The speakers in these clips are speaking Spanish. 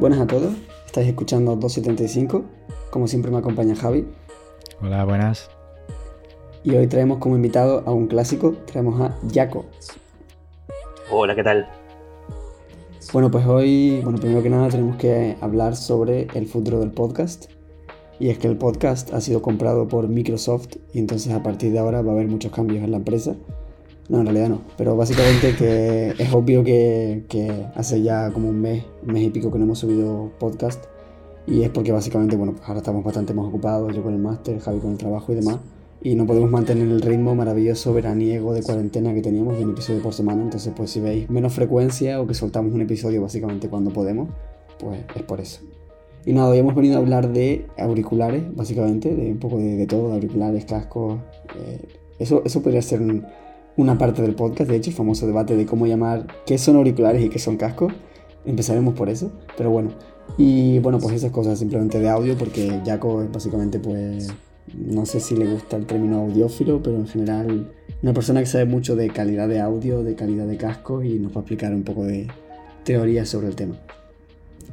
Buenas a todos, estáis escuchando 275, como siempre me acompaña Javi. Hola, buenas. Y hoy traemos como invitado a un clásico, traemos a Jaco. Hola, ¿qué tal? Bueno, pues hoy, bueno, primero que nada tenemos que hablar sobre el futuro del podcast. Y es que el podcast ha sido comprado por Microsoft y entonces a partir de ahora va a haber muchos cambios en la empresa. No, en realidad no, pero básicamente que es obvio que, que hace ya como un mes, un mes y pico que no hemos subido podcast y es porque básicamente, bueno, pues ahora estamos bastante más ocupados, yo con el máster, Javi con el trabajo y demás y no podemos mantener el ritmo maravilloso veraniego de cuarentena que teníamos de un episodio por semana. Entonces, pues si veis menos frecuencia o que soltamos un episodio básicamente cuando podemos, pues es por eso. Y nada, hoy hemos venido a hablar de auriculares, básicamente, de un poco de, todo, de auriculares, cascos. Eh, eso, eso podría ser una parte del podcast, de hecho, el famoso debate de cómo llamar qué son auriculares y qué son cascos. Empezaremos por eso, pero bueno. Y bueno, pues esas cosas simplemente de audio, porque Jaco es básicamente pues no sé si le gusta el término audiófilo, pero en general una persona que sabe mucho de calidad de audio, de calidad de casco y nos va a explicar un poco de teoría sobre el tema.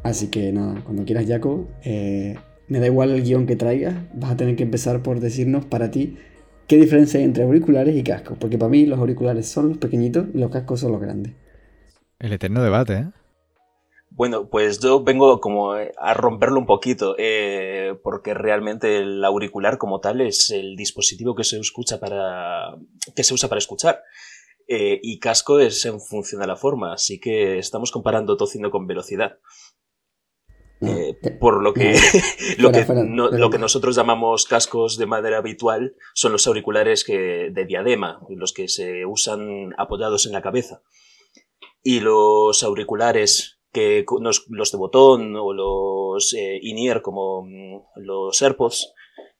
Así que nada, cuando quieras Jaco, eh, me da igual el guion que traigas, vas a tener que empezar por decirnos para ti qué diferencia hay entre auriculares y cascos, porque para mí los auriculares son los pequeñitos y los cascos son los grandes. El eterno debate, ¿eh? Bueno, pues yo vengo como a romperlo un poquito, eh, porque realmente el auricular como tal es el dispositivo que se escucha para que se usa para escuchar. Eh, y casco es en función de la forma, así que estamos comparando tocino con velocidad. Eh, por lo que, lo, que lo que nosotros llamamos cascos de madera habitual son los auriculares que, de diadema, los que se usan apoyados en la cabeza. Y los auriculares que los de botón o los eh, in-ear como mm, los AirPods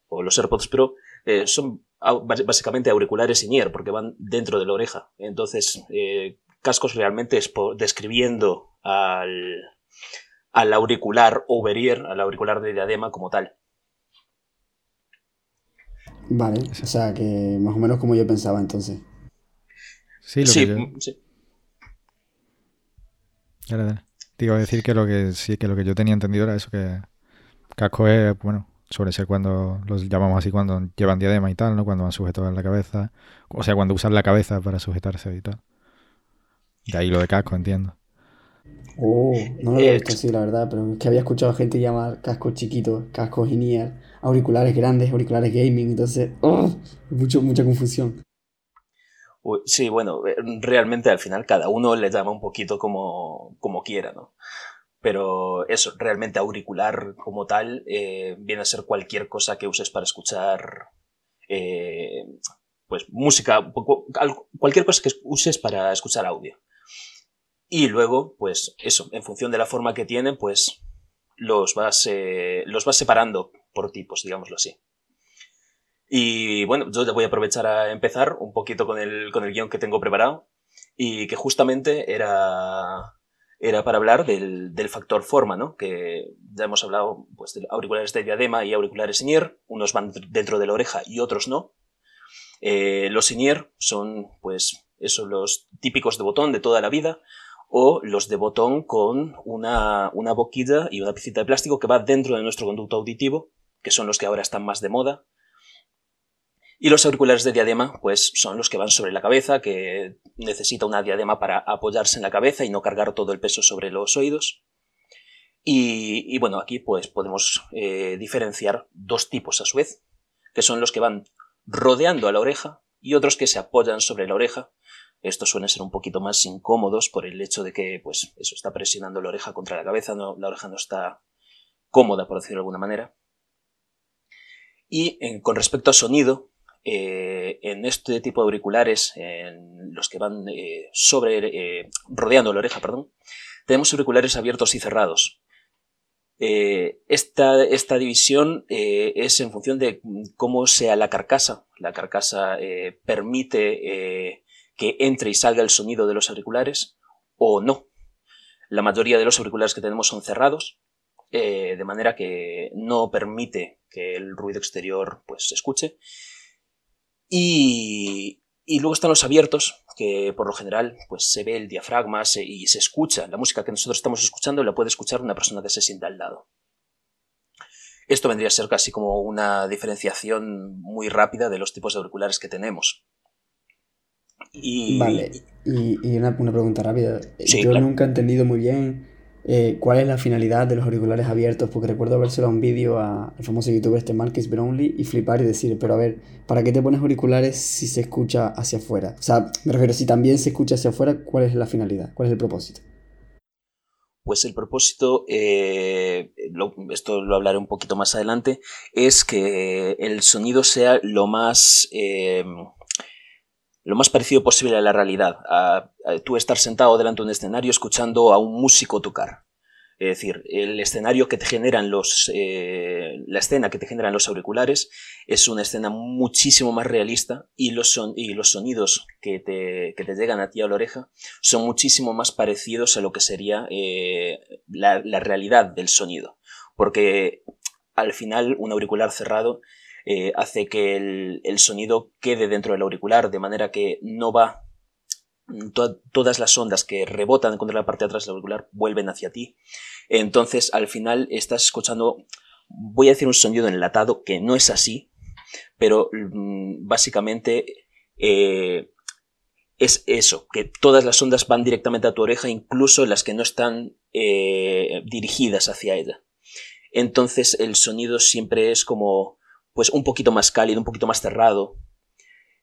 o los AirPods Pro eh, son básicamente auriculares in-ear porque van dentro de la oreja. Entonces, eh, cascos realmente es describiendo al, al auricular over-ear, al auricular de diadema como tal. Vale, o sea que más o menos como yo pensaba entonces. Sí, lo sí, que sí. Te iba a decir que lo que sí, que lo que yo tenía entendido era eso, que casco es, bueno, suele ser cuando los llamamos así cuando llevan diadema y tal, ¿no? Cuando van sujetos en la cabeza. O sea, cuando usan la cabeza para sujetarse y tal. De ahí lo de casco, entiendo. Oh, no lo había visto así, la verdad, pero es que había escuchado a gente llamar cascos chiquitos, cascos genial, auriculares grandes, auriculares gaming, entonces, oh, mucho, mucha confusión. Sí, bueno, eh, realmente al final cada uno le llama un poquito como, como quiera, ¿no? Pero eso, realmente auricular como tal eh, viene a ser cualquier cosa que uses para escuchar eh, pues música, cualquier cosa que uses para escuchar audio. Y luego, pues eso, en función de la forma que tienen, pues los vas, los vas separando por tipos, digámoslo así. Y bueno, yo ya voy a aprovechar a empezar un poquito con el, con el guion que tengo preparado y que justamente era, era para hablar del, del factor forma, ¿no? Que ya hemos hablado pues, de auriculares de diadema y auriculares in unos van dentro de la oreja y otros no. Eh, los in son, pues, esos los típicos de botón de toda la vida, o los de botón con una, una boquilla y una piscita de plástico que va dentro de nuestro conducto auditivo, que son los que ahora están más de moda, y los auriculares de diadema, pues son los que van sobre la cabeza, que necesita una diadema para apoyarse en la cabeza y no cargar todo el peso sobre los oídos. Y, bueno, aquí pues podemos eh, diferenciar dos tipos a su vez, que son los que van rodeando a la oreja y otros que se apoyan sobre la oreja. Estos suelen ser un poquito más incómodos por el hecho de que pues eso está presionando la oreja contra la cabeza, la oreja no está cómoda, por decirlo de alguna manera. Y con respecto a sonido, eh, en este tipo de auriculares, en los que van eh, sobre, eh, rodeando la oreja, perdón, tenemos auriculares abiertos y cerrados. Esta, esta, división es en función de cómo sea la carcasa. La carcasa permite que entre y salga el sonido de los auriculares o no. La mayoría de los auriculares que tenemos son cerrados, de manera que no permite que el ruido exterior pues, se escuche. Y, y luego están los abiertos, que por lo general pues, se ve el diafragma y se escucha. La música que nosotros estamos escuchando la puede escuchar una persona que se sienta al lado. Esto vendría a ser casi como una diferenciación muy rápida de los tipos de auriculares que tenemos. Y... Vale, y, una, pregunta rápida. Yo nunca he entendido muy bien eh, cuál es la finalidad de los auriculares abiertos, porque recuerdo verselo a un vídeo al famoso youtuber este Marcus Brownlee y flipar y decir, pero a ver, ¿para qué te pones auriculares si se escucha hacia afuera? O sea, me refiero, si también se escucha hacia afuera, ¿cuál es la finalidad? ¿Cuál es el propósito? Pues el propósito, eh, esto lo hablaré un poquito más adelante, es que el sonido sea lo más... Eh, lo más parecido posible a la realidad, a, tú estar sentado delante de un escenario escuchando a un músico tocar. Es decir, el escenario que te generan los. Eh, la escena que te generan los auriculares es una escena muchísimo más realista y los, son, y los sonidos que te, que te, llegan a ti a la oreja son muchísimo más parecidos a lo que sería eh, la, la, realidad del sonido. Porque al final, un auricular cerrado eh, hace que el, sonido quede dentro del auricular, de manera que no va. todas las ondas que rebotan contra la parte de atrás del auricular vuelven hacia ti. Entonces, al final, estás escuchando. Voy a decir un sonido enlatado que no es así, pero mm, básicamente eh, es eso, que todas las ondas van directamente a tu oreja, incluso las que no están eh, dirigidas hacia ella. Entonces el sonido siempre es como pues un poquito más cálido, un poquito más cerrado,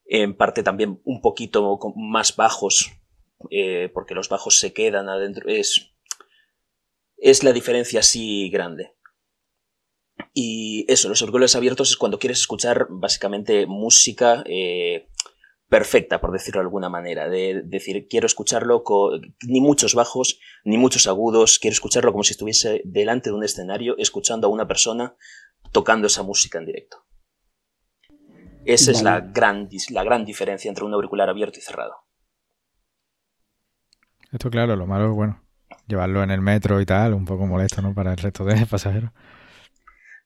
en parte también un poquito más bajos, eh, porque los bajos se quedan adentro. Es, es la diferencia así grande. Y eso, los auriculares abiertos es cuando quieres escuchar básicamente música eh, perfecta, por decirlo de alguna manera. De decir, quiero escucharlo con ni muchos bajos, ni muchos agudos, quiero escucharlo como si estuviese delante de un escenario, escuchando a una persona tocando esa música en directo. Esa es la gran, la gran diferencia entre un auricular abierto y cerrado. Esto claro, lo malo es, bueno, llevarlo en el metro y tal, un poco molesto, ¿no? Para el resto de pasajeros.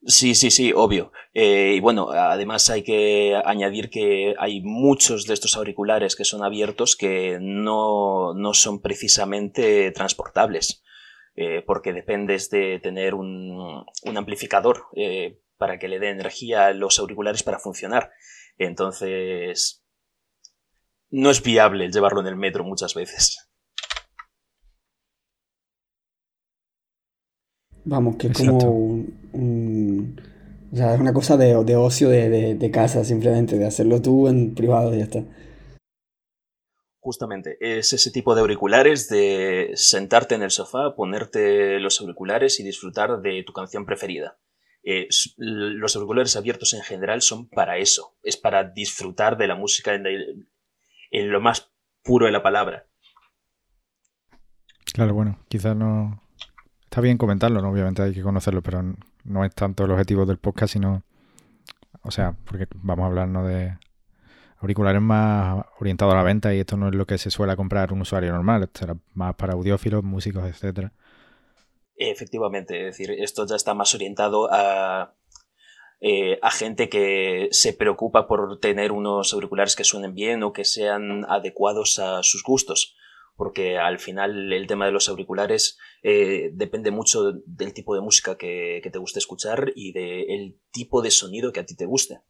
Sí, sí, sí, obvio. Eh, y bueno, además hay que añadir que hay muchos de estos auriculares que son abiertos que no, son precisamente transportables, eh, porque dependes de tener un, un amplificador eh, para que le dé energía a los auriculares para funcionar. Entonces, no es viable llevarlo en el metro muchas veces. Vamos, que es como un, o sea, es una cosa de, ocio de, casa, simplemente, de hacerlo tú en privado y ya está. Justamente, es ese tipo de auriculares de sentarte en el sofá, ponerte los auriculares y disfrutar de tu canción preferida. Eh, los auriculares abiertos en general son para eso, es para disfrutar de la música en, lo más puro de la palabra. Claro, bueno, quizás no... Está bien comentarlo, ¿no? obviamente hay que conocerlo, pero no es tanto el objetivo del podcast, sino... O sea, porque vamos a hablar de auriculares más orientados a la venta y esto no es lo que se suele comprar un usuario normal, será más para audiófilos, músicos, etcétera. Efectivamente, es decir, esto ya está más orientado a, eh, a gente que se preocupa por tener unos auriculares que suenen bien o que sean adecuados a sus gustos. Porque al final el tema de los auriculares eh, depende mucho del tipo de música que, te guste escuchar y del tipo de sonido que a ti te guste.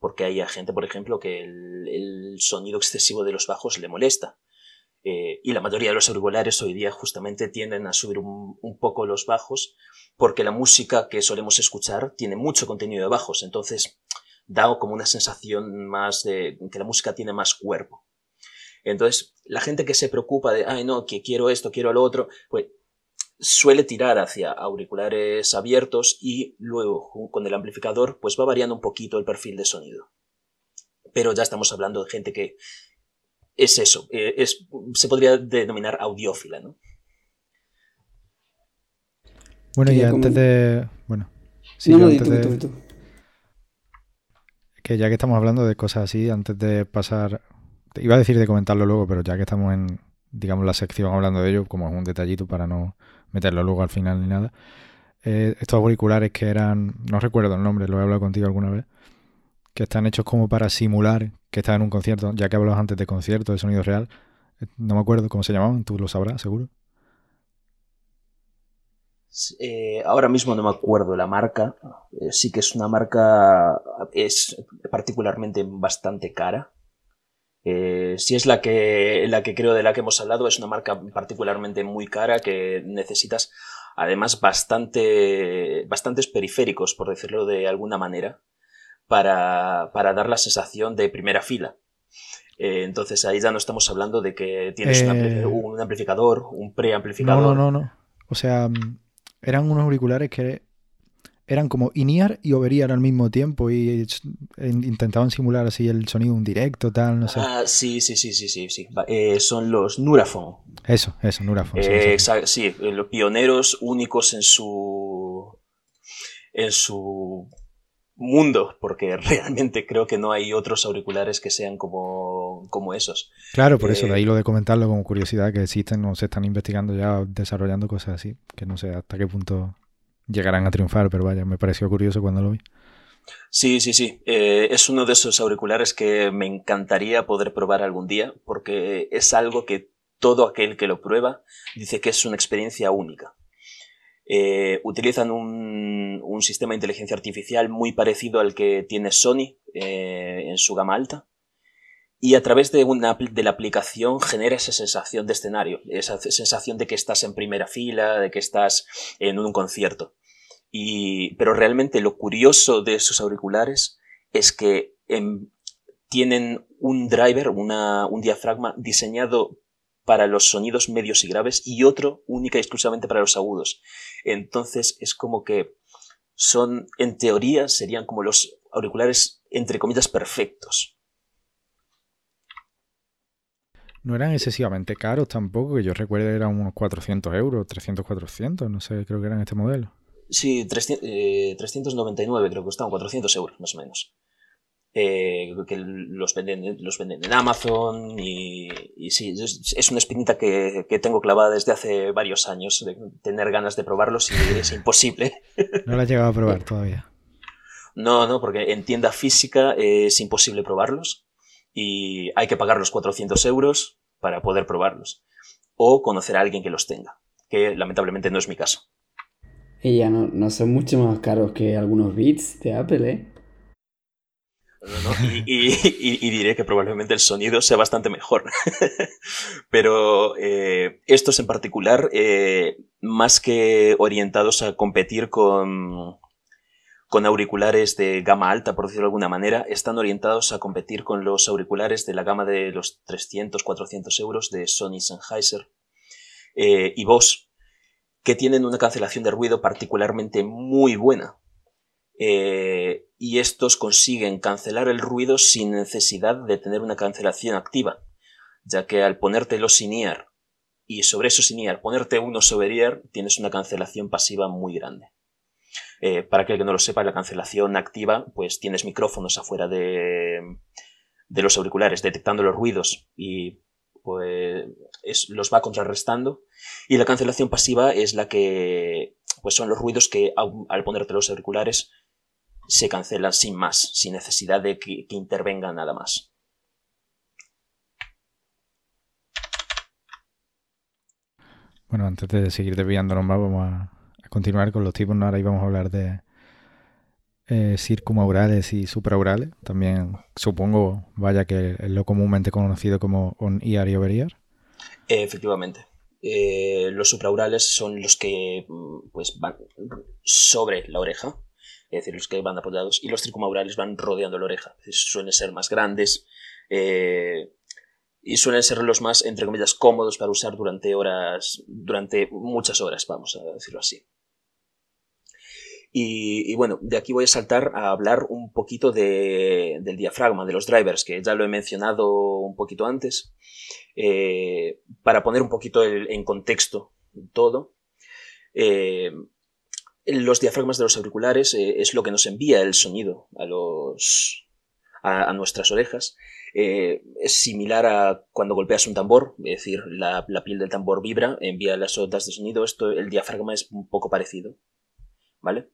Porque hay gente, por ejemplo, que el sonido excesivo de los bajos le molesta eh, y la mayoría de los auriculares hoy día justamente tienden a subir un, poco los bajos porque la música que solemos escuchar tiene mucho contenido de bajos, entonces da como una sensación más de que la música tiene más cuerpo. Entonces, la gente que se preocupa de, ay no, que quiero esto, quiero lo otro, pues suele tirar hacia auriculares abiertos y luego con el amplificador pues va variando un poquito el perfil de sonido. Pero ya estamos hablando de gente que es eso, eh, es, se podría denominar audiófila, ¿no? Bueno, y antes de... Bueno, sí, antes de... Que ya que estamos hablando de cosas así, antes de pasar... Iba a decir de comentarlo luego, pero ya que estamos en, digamos, la sección hablando de ello, como un detallito para no meterlo luego al final ni nada. Eh, estos auriculares que eran, no recuerdo el nombre, lo he hablado contigo alguna vez, que están hechos como para simular que estás en un concierto, ya que hablabas antes de concierto, de sonido real. Eh, no me acuerdo cómo se llamaban, tú lo sabrás, seguro. Eh, ahora mismo no me acuerdo la marca. Eh, sí que es una marca. Es particularmente bastante cara. si es la que, la que creo de la que hemos hablado, es una marca particularmente muy cara que necesitas además bastante, bastantes periféricos, por decirlo de alguna manera para, dar la sensación de primera fila. Eh, entonces ahí ya no estamos hablando de que tienes un, Eh, amplificador, un preamplificador. No, no, no, no. O sea, mm, eran unos auriculares que eran como in-ear y over-ear al mismo tiempo y intentaban simular así el sonido en directo, tal, no sé. Ah, sí, sí, sí, sí, sí. sí. Eh, son los Nuraphone. Eso, eso, Nuraphone. sí, Eh, sí. sí, los pioneros únicos en su. en su mundo, porque realmente creo que no hay otros auriculares que sean como, como esos. Claro, por eso, eh, de ahí lo de comentarlo como curiosidad, que existen o se están investigando ya, desarrollando cosas así, que no sé hasta qué punto llegarán a triunfar, pero vaya, me pareció curioso cuando lo vi. Sí, sí, sí. Eh, es uno de esos auriculares que me encantaría poder probar algún día, porque es algo que todo aquel que lo prueba dice que es una experiencia única. Eh, utilizan un, sistema de inteligencia artificial muy parecido al que tiene Sony eh, en su gama alta. Y a través de, una, de la aplicación genera esa sensación de escenario, esa sensación de que estás en primera fila, de que estás en un concierto. Y, pero realmente lo curioso de esos auriculares es que em, tienen un driver, una- un diafragma diseñado para los sonidos medios y graves y otro única y exclusivamente para los agudos. Entonces es como que son, en teoría, serían como los auriculares, entre comillas, perfectos. No eran excesivamente caros tampoco, que yo recuerdo eran unos 400 euros, 300, 400, no sé, creo que eran este modelo. Sí, 300, eh, 399 creo que costaban 400 euros más o menos. Eh, que los venden, los venden en Amazon y, y sí, es, es una espinita que, que tengo clavada desde hace varios años, de tener ganas de probarlos y es imposible. No la he llegado a probar todavía. No, no, porque en tienda física es imposible probarlos y hay que pagar los 400 euros para poder probarlos o conocer a alguien que los tenga, que lamentablemente no es mi caso. Y ya no, no son mucho más caros que algunos Beats de Apple, ¿eh? Y, diré que probablemente el sonido sea bastante mejor. Pero eh, estos en particular, eh, más que orientados a competir con, con auriculares de gama alta, por decirlo de alguna manera, están orientados a competir con los auriculares de la gama de los 300, 400 euros de Sony Sennheiser eh, y Boss, que tienen una cancelación de ruido particularmente muy buena. Eh, y estos consiguen cancelar el ruido sin necesidad de tener una cancelación activa, ya que al ponértelo sin ear y sobre eso sin ear ponerte uno sobre ear tienes una cancelación pasiva muy grande. Eh, para aquel que no lo sepa, la cancelación activa, pues tienes micrófonos afuera de, de los auriculares detectando los ruidos y pues es- los va contrarrestando. Y la cancelación pasiva es la que pues son los ruidos que al ponerte los auriculares se cancelan sin más, sin necesidad de que, que intervenga nada más. Bueno, antes de seguir desviándonos más, vamos a, a continuar con los tipos. ¿no? Ahora íbamos a hablar de eh, circumaurales y supraurales. También supongo, vaya, que es lo comúnmente conocido como on-ear y over-ear. Efectivamente. Eh, los supraurales son los que mm, pues, van sobre la oreja, es decir, los que van apoyados, y los circumaurales van rodeando la oreja. Suelen ser más grandes eh, y suelen ser los más, entre comillas, cómodos para usar durante horas, durante muchas horas, vamos a decirlo así. Y, bueno, de aquí voy a saltar a hablar un poquito de- del diafragma, de los drivers, que ya lo he mencionado un poquito antes. Eh, para poner un poquito en contexto todo, eh, los diafragmas de los auriculares eh, es lo que nos envía el sonido a, los, a, nuestras orejas. Eh, es similar a cuando golpeas un tambor, es decir, la, la piel del tambor vibra, envía las ondas de sonido. Esto, el diafragma es un poco parecido. ¿Vale?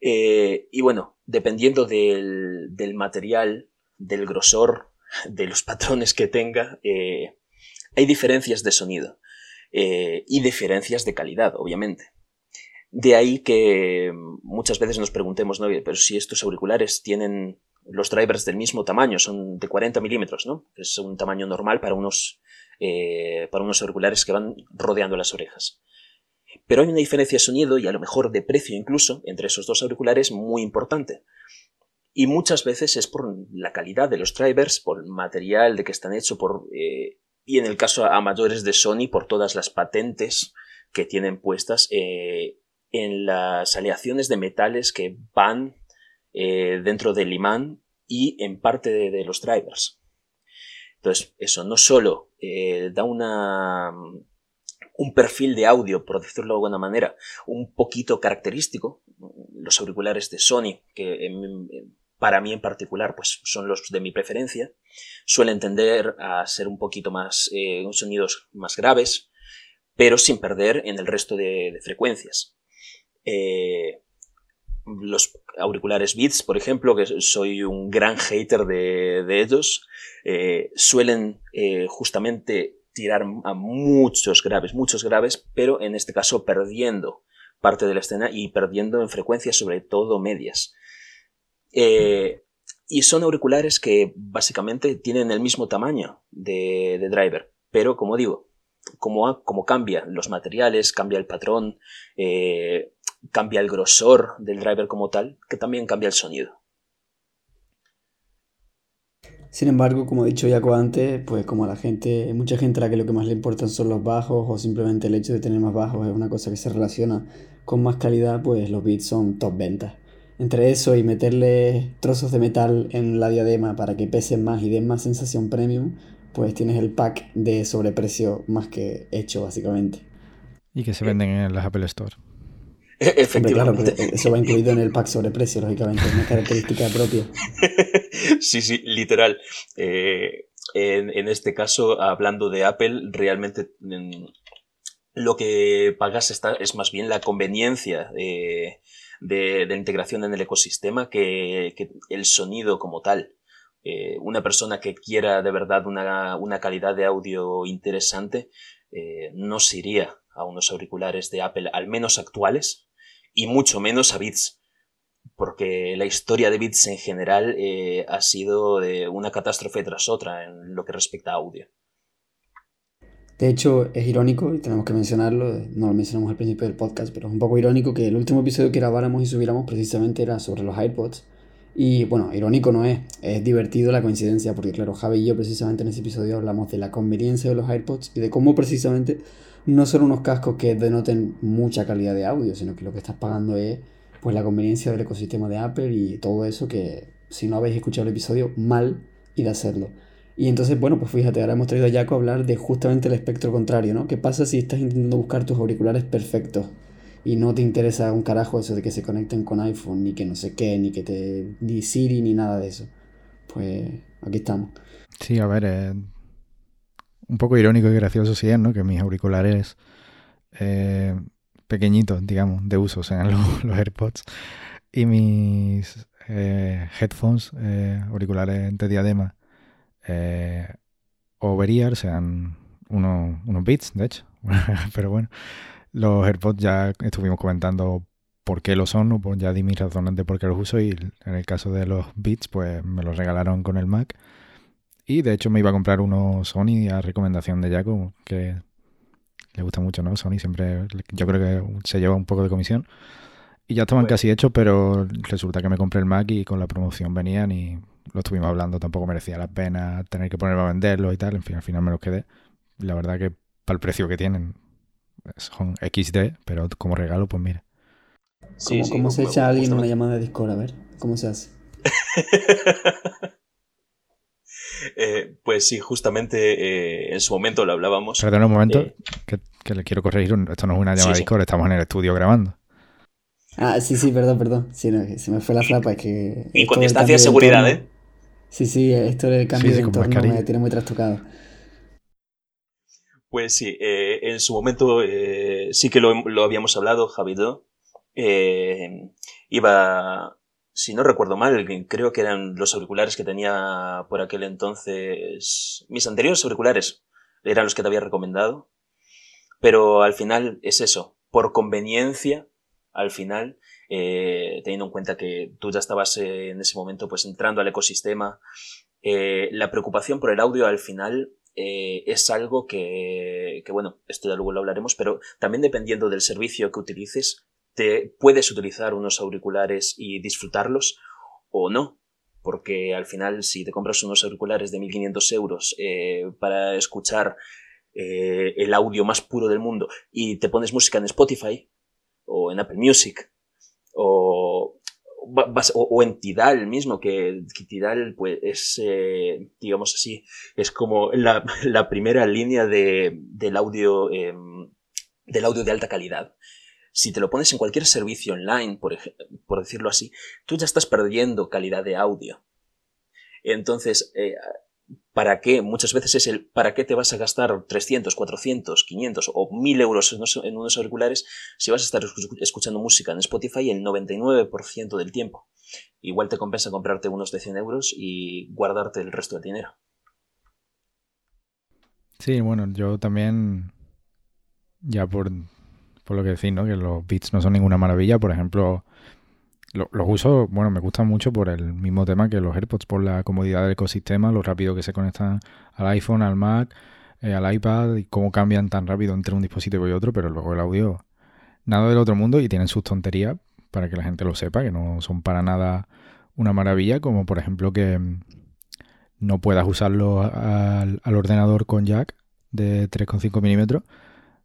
Eh, y bueno, dependiendo del, material, del grosor, de los patrones que tenga, hay diferencias de sonido y diferencias de calidad, obviamente. De ahí que muchas veces nos preguntemos, ¿no? Pero si estos auriculares tienen los drivers del mismo tamaño, son de 40 milímetros, ¿no? Es un tamaño normal para unos, para unos auriculares que van rodeando las orejas. Pero hay una diferencia de sonido y a lo mejor de precio incluso entre esos dos auriculares muy importante. Y muchas veces es por la calidad de los drivers, por el material de que están hechos, por, eh, y en el caso a mayores de Sony, por todas las patentes que tienen puestas eh, en las aleaciones de metales que van eh, dentro del imán y en parte de, los drivers. Entonces, eso no solo da una un perfil de audio, por decirlo de alguna manera, un poquito característico. Los auriculares de Sony, que para mí en particular pues son los de mi preferencia, suelen tender a ser un poquito más, eh, sonidos más graves, pero sin perder en el resto de, frecuencias. Eh, los auriculares Beats, por ejemplo, que soy un gran hater de, ellos, eh, suelen justamente tirar a muchos graves, muchos graves, pero en este caso perdiendo parte de la escena y perdiendo en frecuencias, sobre todo medias. Eh, y son auriculares que básicamente tienen el mismo tamaño de, driver, pero como digo, como, como, cambia los materiales, cambia el patrón, eh, cambia el grosor del driver como tal, que también cambia el sonido. Sin embargo, como he dicho ya antes, pues como a la gente, mucha gente a la que lo que más le importan son los bajos o simplemente el hecho de tener más bajos es una cosa que se relaciona con más calidad, pues los beats son top ventas. Entre eso y meterle trozos de metal en la diadema para que pesen más y den más sensación premium, pues tienes el pack de sobreprecio más que hecho básicamente. Y que se venden en las Apple Store. Efectivamente. claro, eso va incluido en el pack sobre precio, lógicamente, es una característica propia. sí, sí, literal. Eh, en, este caso, hablando de Apple, realmente mm, lo que pagas está, es más bien la conveniencia de, de, integración en el ecosistema que, el sonido como tal. Eh, una persona que quiera de verdad una, una calidad de audio interesante eh, no se iría a unos auriculares de Apple, al menos actuales, y mucho menos a Beats, porque la historia de Beats en general eh, ha sido una catástrofe tras otra en lo que respecta a audio. De hecho, es irónico, y tenemos que mencionarlo, no lo mencionamos al principio del podcast, pero es un poco irónico que el último episodio que grabáramos y subiéramos precisamente era sobre los iPods. Y bueno, irónico no es, es divertido la coincidencia, porque claro, Javi y yo precisamente en ese episodio hablamos de la conveniencia de los iPods y de cómo precisamente no son unos cascos que denoten mucha calidad de audio, sino que lo que estás pagando es pues la conveniencia del ecosistema de Apple y todo eso que si no habéis escuchado el episodio, mal y de hacerlo. Y entonces, bueno, pues fíjate, ahora hemos traído a Jaco a hablar de justamente el espectro contrario, ¿no? ¿Qué pasa si estás intentando buscar tus auriculares perfectos y no te interesa un carajo eso de que se conecten con iPhone, ni que no sé qué, ni que te... ni Siri, ni nada de eso? Pues aquí estamos. Sí, a ver, eh, un poco irónico y gracioso sí es, ¿no? Que mis auriculares eh, pequeñitos, digamos, de uso, sean los, AirPods, y mis eh, headphones, eh, auriculares de diadema, over ear, sean unos, unos Beats, de hecho. Pero bueno, los AirPods ya estuvimos comentando por qué lo son, ya di mis razones de por qué los uso y en el caso de los Beats, pues me los regalaron con el Mac y de hecho me iba a comprar unos Sony a recomendación de Jaco, que le gusta mucho, ¿no? Sony siempre, yo creo que se lleva un poco de comisión. Y ya estaban casi hechos, pero resulta que me compré el Mac y con la promoción venían y lo estuvimos hablando, tampoco merecía la pena tener que ponerme a venderlo y tal. En fin, al final me los quedé. La verdad que para el precio que tienen son XD, pero como regalo, pues mira. ¿Cómo, se echa alguien una llamada de Discord? A ver, ¿cómo se hace? Eh, pues sí, justamente eh, en su momento lo hablábamos. Perdón un momento, eh, que, le quiero corregir. Esto no es una llamada de Discord, estamos en el estudio grabando. Ah, sí, sí, perdón, perdón. Sí, se me fue la flapa. Es que y con distancia de seguridad, ¿eh? Sí, sí, esto del cambio de entorno me tiene muy trastocado. Pues sí, en su momento sí que lo, lo habíamos hablado, Javier eh, iba, si no recuerdo mal, creo que eran los auriculares que tenía por aquel entonces, mis anteriores auriculares eran los que te había recomendado, pero al final es eso, por conveniencia, al final, eh, teniendo en cuenta que tú ya estabas eh, en ese momento pues entrando al ecosistema, la preocupación por el audio al final es algo que, que, bueno, esto ya luego lo hablaremos, pero también dependiendo del servicio que utilices, te puedes utilizar unos auriculares y disfrutarlos o no. Porque al final, si te compras unos auriculares de 1500 euros eh, para escuchar eh, el audio más puro del mundo y te pones música en Spotify o en Apple Music o, o, en Tidal mismo, que, Tidal pues, es, eh, digamos así, es como la, primera línea de, del, audio, em, del audio de alta calidad si te lo pones en cualquier servicio online, por, por decirlo así, tú ya estás perdiendo calidad de audio. Entonces, eh, ¿para qué? Muchas veces es el ¿para qué te vas a gastar 300, 400, 500 o 1000 euros en unos auriculares si vas a estar escuchando música en Spotify el 99% del tiempo? Igual te compensa comprarte unos de 100 euros y guardarte el resto del dinero. Sí, bueno, yo también, ya por por lo que decís, ¿no? Que los bits no son ninguna maravilla. Por ejemplo, los uso, bueno, me gustan mucho por el mismo tema que los AirPods, por la comodidad del ecosistema, lo rápido que se conectan al iPhone, al Mac, eh, al iPad y cómo cambian tan rápido entre un dispositivo y otro, pero luego el audio, nada del otro mundo y tienen sus tonterías para que la gente lo sepa, que no son para nada una maravilla, como por ejemplo que mm, no puedas usarlo al ordenador con jack de 3,5 milímetros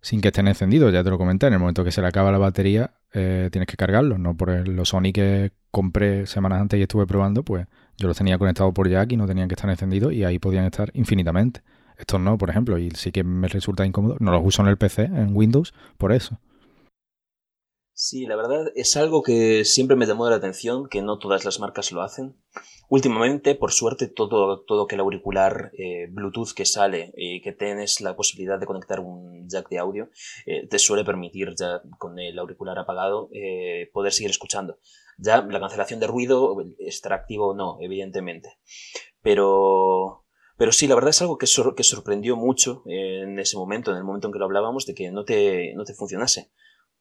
sin que estén encendidos. Ya te lo comenté, en el momento que se le acaba la batería eh, tienes que cargarlos. No por los Sony que compré semanas antes y estuve probando, pues yo los tenía conectados por jack y no tenían que estar encendidos y ahí podían estar infinitamente. Estos no, por ejemplo, y sí que me resulta incómodo. No los uso en el PC, en Windows, por eso. Sí, la verdad es algo que siempre me llamó la atención, que no todas las marcas lo hacen. Últimamente, por suerte, todo, todo que el auricular eh, Bluetooth que sale y que tienes la posibilidad de conectar un jack de audio, eh, te suele permitir ya con el auricular apagado eh, poder seguir escuchando. Ya la cancelación de ruido estará activo o no, evidentemente. Pero, pero sí, la verdad es algo que, que sorprendió mucho en ese momento, en el momento en que lo hablábamos, de que no te, no te funcionase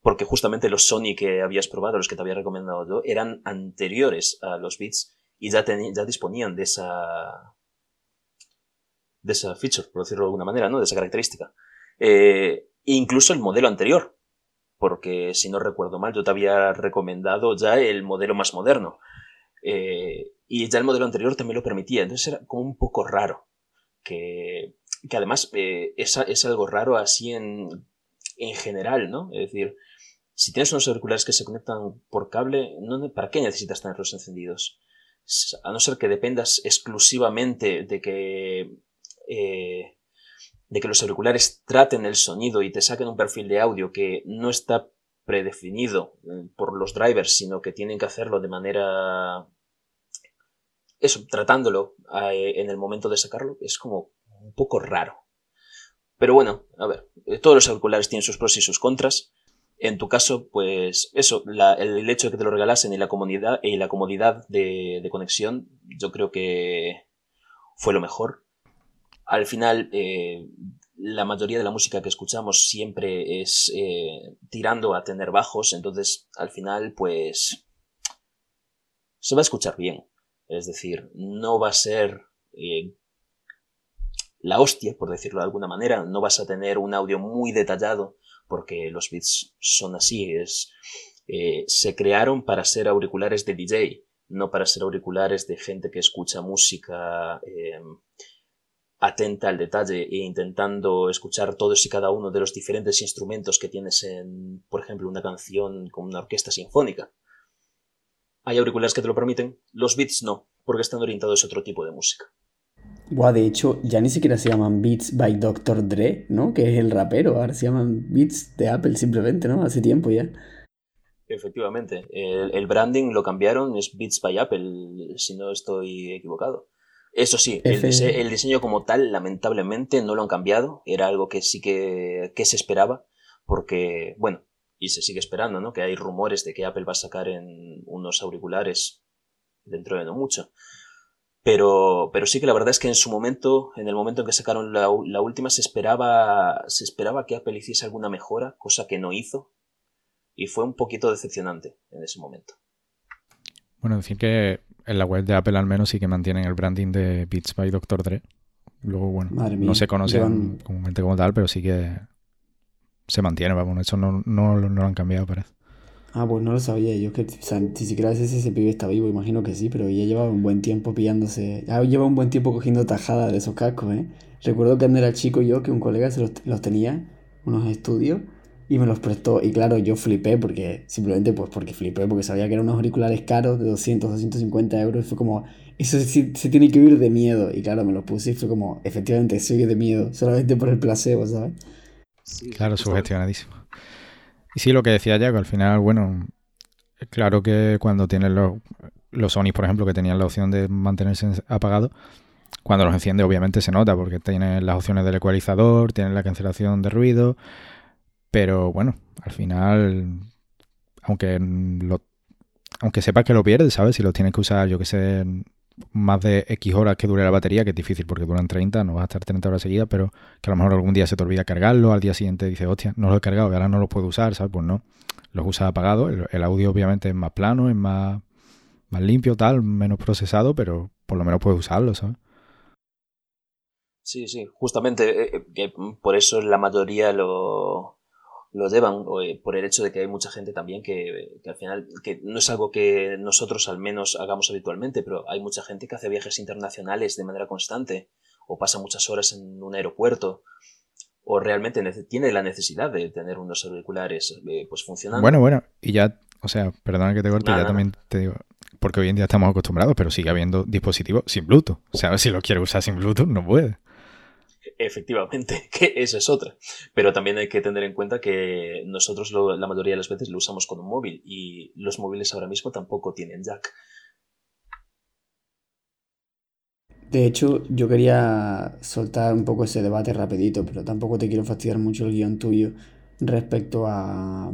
porque justamente los Sony que habías probado, los que te había recomendado yo, eran anteriores a los Beats y ya, ya disponían de esa de esa feature, por decirlo de alguna manera, ¿no? De esa característica. Eh, incluso el modelo anterior, porque si no recuerdo mal, yo te había recomendado ya el modelo más moderno. Eh, y ya el modelo anterior también lo permitía, entonces era como un poco raro. Que, que además eh, es, es, algo raro así en, en general, ¿no? Es decir, si tienes unos auriculares que se conectan por cable, ¿para qué necesitas tenerlos encendidos? A no ser que dependas exclusivamente de que, eh, de que los auriculares traten el sonido y te saquen un perfil de audio que no está predefinido eh, por los drivers, sino que tienen que hacerlo de manera... Eso, tratándolo eh, en el momento de sacarlo, es como un poco raro. Pero bueno, a ver, todos los auriculares tienen sus pros y sus contras. En tu caso, pues eso, el, hecho de que te lo regalasen y la comodidad, y la comodidad de, conexión, yo creo que fue lo mejor. Al final, eh, la mayoría de la música que escuchamos siempre es eh, tirando a tener bajos, entonces al final, pues se va a escuchar bien. Es decir, no va a ser eh, la hostia, por decirlo de alguna manera, no vas a tener un audio muy detallado porque los bits son así, es, eh, se crearon para ser auriculares de DJ, no para ser auriculares de gente que escucha música em, atenta al detalle e intentando escuchar todos y cada uno de los diferentes instrumentos que tienes en, por ejemplo, una canción con una orquesta sinfónica. Hay auriculares que te lo permiten, los bits no, porque están orientados a otro tipo de música. Buah, de hecho, ya ni siquiera se llaman Beats by Dr. Dre, ¿no? Que es el rapero. Ahora se llaman Beats de Apple simplemente, ¿no? Hace tiempo ya. Efectivamente. El, branding lo cambiaron, es Beats by Apple, si no estoy equivocado. Eso sí, el, diseño como tal, lamentablemente, no lo han cambiado. Era algo que sí que, que se esperaba. Porque, bueno, y se sigue esperando, ¿no? Que hay rumores de que Apple va a sacar en unos auriculares dentro de no mucho. Pero, pero sí que la verdad es que en su momento, en el momento en que sacaron la, última, se esperaba, se esperaba que Apple hiciese alguna mejora, cosa que no hizo. Y fue un poquito decepcionante en ese momento. Bueno, decir que en la web de Apple al menos sí que mantienen el branding de Beats by Dr. Dre. Luego, bueno, no se conocen comúnmente como tal, pero sí que se mantiene, vamos, eso no, no, no lo han cambiado, parece. Ah, pues no lo sabía. Yo que, o sea, ni siquiera sé si ese pibe está vivo, imagino que sí, pero ya llevaba un buen tiempo pillándose. Ya lleva un buen tiempo cogiendo tajada de esos cascos, ¿eh? Recuerdo que cuando era chico yo, que un colega se los, tenía, unos estudios, y me los prestó. Y claro, yo flipé porque, simplemente pues porque flipé, porque sabía que eran unos auriculares caros de 200, 250 euros. Y fue como, eso se, se tiene que huir de miedo. Y claro, me los puse y fue como, efectivamente, se huye de miedo, solamente por el placebo, ¿sabes? claro, sugestionadísimo. Y sí, lo que decía Jaco, al final, bueno, claro que cuando tienes los, los Sony, por ejemplo, que tenían la opción de mantenerse apagado, cuando los enciende obviamente se nota porque tienen las opciones del ecualizador, tienen la cancelación de ruido, pero bueno, al final, aunque lo, aunque sepas que lo pierdes, ¿sabes? Si lo tienes que usar, yo que sé, más de X horas que dure la batería, que es difícil porque duran 30, no vas a estar 30 horas seguidas, pero que a lo mejor algún día se te olvida cargarlo, al día siguiente dices, hostia, no lo he cargado y ahora no lo puedo usar, ¿sabes? Pues no, los usa apagado, el, audio obviamente es más plano, es más, más limpio, tal, menos procesado, pero por lo menos puedes usarlo, ¿sabes? Sí, sí, justamente eh, eh, por eso la mayoría lo, lo deban eh, por el hecho de que hay mucha gente también que, al final, que no es algo que nosotros al menos hagamos habitualmente, pero hay mucha gente que hace viajes internacionales de manera constante o pasa muchas horas en un aeropuerto o realmente tiene la necesidad de tener unos auriculares eh, pues funcionando. Bueno, bueno, y ya, o sea, perdona que te corte, ya también te digo, porque hoy en día estamos acostumbrados, pero sigue habiendo dispositivos sin Bluetooth. O sea, si lo quiere usar sin Bluetooth, no puede. Efectivamente, que esa es otra. Pero también hay que tener en cuenta que nosotros la mayoría de las veces lo usamos con un móvil y los móviles ahora mismo tampoco tienen jack. De hecho, yo quería soltar un poco ese debate rapidito, pero tampoco te quiero fastidiar mucho el guion tuyo respecto a,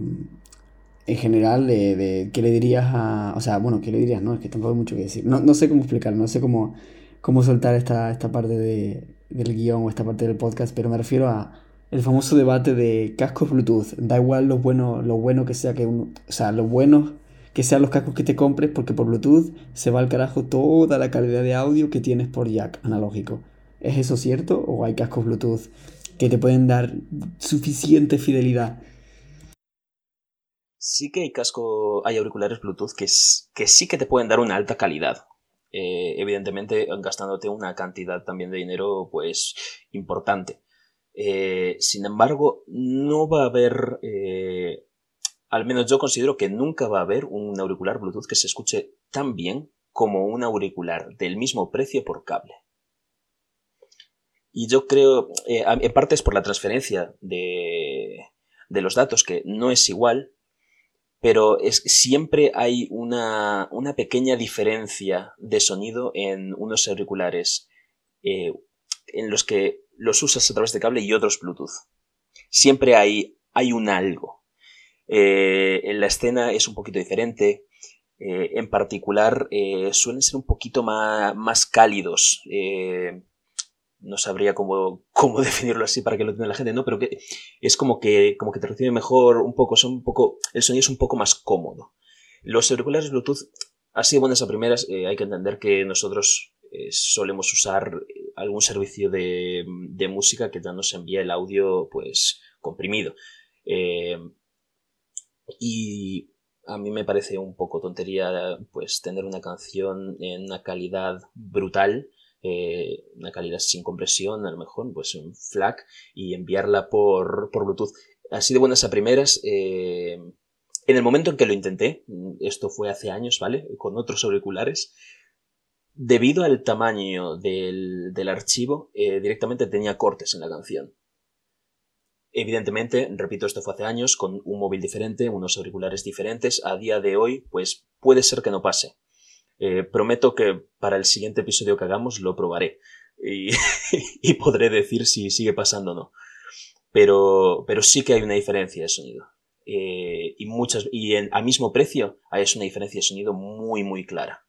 en general, de, qué le dirías a... O sea, bueno, ¿qué le dirías? No, es que tampoco hay mucho que decir. No, no sé cómo explicar, no sé cómo, cómo soltar esta, esta parte de, del guion o esta parte del podcast, pero me refiero a el famoso debate de cascos Bluetooth. Da igual lo bueno, lo bueno que sea que o sea, lo que sean los cascos que te compres, porque por Bluetooth se va al carajo toda la calidad de audio que tienes por jack analógico. ¿Es eso cierto? ¿O hay cascos Bluetooth que te pueden dar suficiente fidelidad? Sí que hay casco, hay auriculares Bluetooth que, que sí que te pueden dar una alta calidad. Eh, evidentemente gastándote una cantidad también de dinero pues importante. Eh, sin embargo, no va a haber, eh, al menos yo considero que nunca va a haber un auricular Bluetooth que se escuche tan bien como un auricular del mismo precio por cable. Y yo creo, en parte es por la transferencia de, de los datos, que no es igual, pero es, siempre hay una, pequeña diferencia de sonido en unos auriculares eh, en los que los usas a través de cable y otros Bluetooth. Siempre hay, hay un algo. Eh, en la escena es un poquito diferente. Eh, en particular, suelen ser un poquito más, más cálidos no sabría cómo, cómo definirlo así para que lo entienda la gente, ¿no? Pero que es como que, como que te recibe mejor un poco, son un poco, el sonido es un poco más cómodo. Los auriculares Bluetooth, así buenas a primeras, eh, hay que entender que nosotros eh, solemos usar eh, algún servicio de, de, música que ya nos envía el audio, pues, comprimido. y a mí me parece un poco tontería, pues, tener una canción en una calidad brutal eh, una calidad sin compresión, a lo mejor, pues un FLAC y enviarla por, Bluetooth. Así de buenas a primeras. Eh, en el momento en que lo intenté, esto fue hace años, ¿vale? Con otros auriculares, debido al tamaño del, archivo, eh, directamente tenía cortes en la canción. Evidentemente, repito, esto fue hace años, con un móvil diferente, unos auriculares diferentes. A día de hoy, pues puede ser que no pase. Eh, prometo que para el siguiente episodio que hagamos lo probaré y, podré decir si sigue pasando o no. Pero, pero sí que hay una diferencia de sonido. eh, y, muchas, y a mismo precio es una diferencia de sonido muy, muy clara.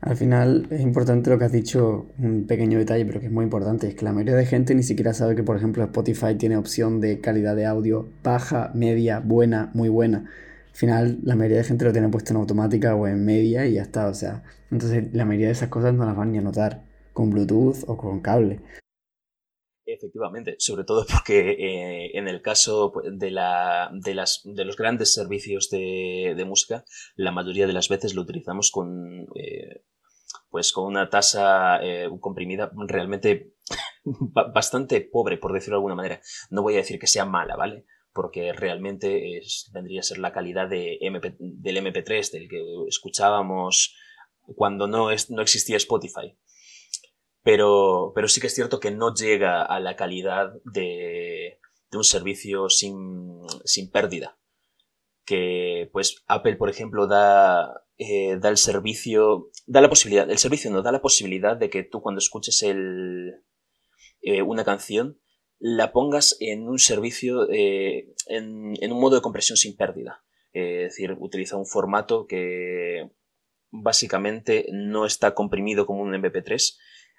Al final es importante lo que has dicho, un pequeño detalle, pero que es muy importante, es que la mayoría de gente ni siquiera sabe que, por ejemplo, Spotify tiene opción de calidad de audio baja, media, buena, muy buena. Al final, la mayoría de gente lo tiene puesto en automática o en media y ya está. O sea, entonces la mayoría de esas cosas no las van ni a notar con Bluetooth o con cable. Efectivamente, sobre todo porque eh, en el caso pues, de, la, de, las, de los grandes servicios de, de, música, la mayoría de las veces lo utilizamos con, eh, pues con una tasa eh, comprimida realmente bastante pobre, por decirlo de alguna manera. No voy a decir que sea mala, ¿vale? Porque realmente es, vendría a ser la calidad del MP3, del que escuchábamos cuando no, no existía Spotify pero, pero sí que es cierto que no llega a la calidad de, un servicio sin, pérdida. Que pues Apple, por ejemplo, da, eh, da el servicio, da la posibilidad, el servicio no da la posibilidad de que tú cuando escuches eh, una canción la pongas en un servicio, eh, en, en, un modo de compresión sin pérdida. es decir, utiliza un formato que básicamente no está comprimido como un MP3,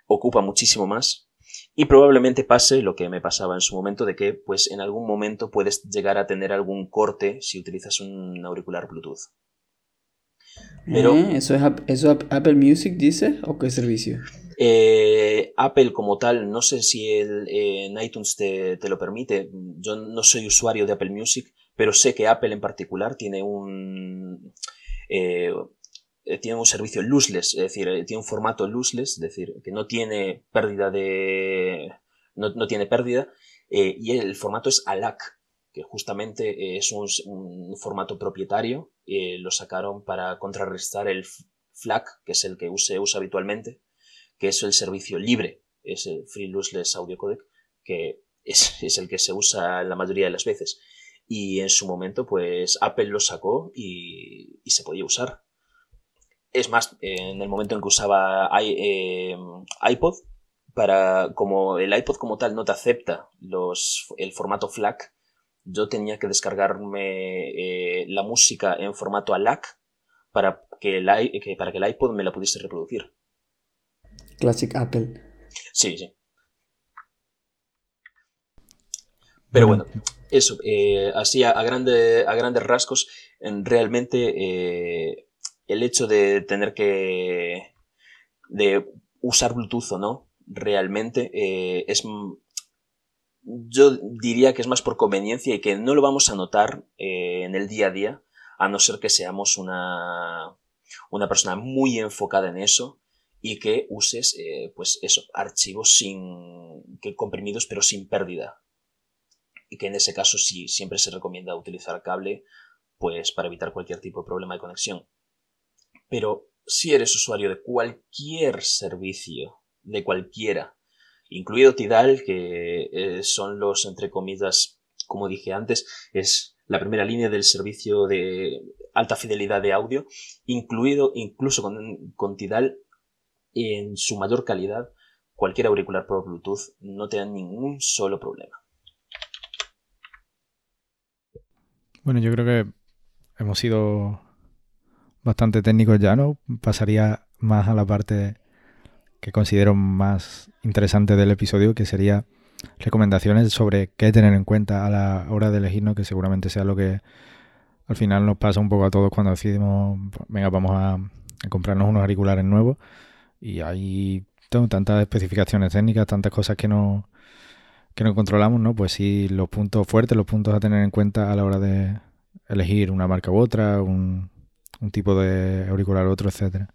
ocupa muchísimo más y probablemente pase lo que me pasaba en su momento de que pues en algún momento puedes llegar a tener algún corte si utilizas un auricular Bluetooth. Pero, ¿Eh? ¿Eso es Apple Music dice o qué servicio? Eh, Apple como tal, no sé si el, en iTunes te, lo permite. Yo no soy usuario de Apple Music, pero sé que Apple en particular tiene un, eh, eh, tiene un servicio lossless, es decir, eh, tiene un formato lossless, es decir, que no tiene pérdida de. no, tiene pérdida, eh, y el formato es ALAC, que justamente es un, formato propietario, lo sacaron para contrarrestar el FLAC, que es el que se usa habitualmente, que es el servicio libre, es el Free Lossless Audio Codec, que es, el que se usa la mayoría de las veces. Y en su momento, pues Apple lo sacó y se podía usar. Es más, en el momento en que usaba eh, iPod, para, como el iPod como tal no te acepta los, el formato FLAC, yo tenía que descargarme eh, la música en formato ALAC para que, para que el iPod me la pudiese reproducir. Classic Apple. Sí, sí. Pero bueno, eso, eh, así a, a grandes rasgos, realmente el hecho de tener que de usar Bluetooth o no, realmente eh, es yo diría que es más por conveniencia y que no lo vamos a notar eh, en el día a día, a no ser que seamos una, una persona muy enfocada en eso y que uses, eh, pues eso, archivos sin, que comprimidos pero sin pérdida. Y que en ese caso sí, siempre se recomienda utilizar cable, pues para evitar cualquier tipo de problema de conexión. Pero si eres usuario de cualquier servicio, de cualquiera, incluido Tidal, que eh, son los, entre comillas, como dije antes, es la primera línea del servicio de alta fidelidad de audio, incluido incluso con, con Tidal en su mayor calidad, cualquier auricular por Bluetooth no te da ningún solo problema. Bueno, yo creo que hemos ido bastante técnicos ya, ¿no? Pasaría más a la parte que considero más interesante del episodio, que sería recomendaciones sobre qué tener en cuenta a la hora de elegir, ¿no? Que seguramente sea lo que al final nos pasa un poco a todos cuando decidimos, venga, vamos a, comprarnos unos auriculares nuevos y hay tantas especificaciones técnicas, tantas cosas que no, que no controlamos, ¿no? Pues sí, los puntos fuertes, los puntos a tener en cuenta a la hora de elegir una marca u otra, un, tipo de auricular u otro, etcétera.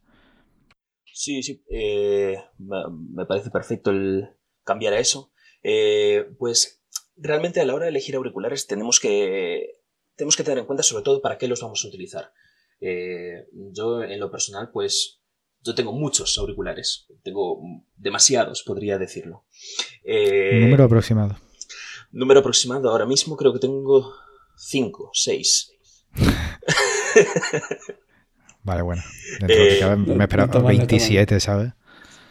Sí, sí, eh, me parece perfecto el cambiar a eso. Eh, pues realmente a la hora de elegir auriculares tenemos que, tenemos que tener en cuenta sobre todo para qué los vamos a utilizar. Eh, yo en lo personal, pues yo tengo muchos auriculares, tengo demasiados, podría decirlo. número aproximado. Número aproximado, ahora mismo creo que tengo 5, 6. vale, bueno. Eh, me esperaba 27, ¿sabes?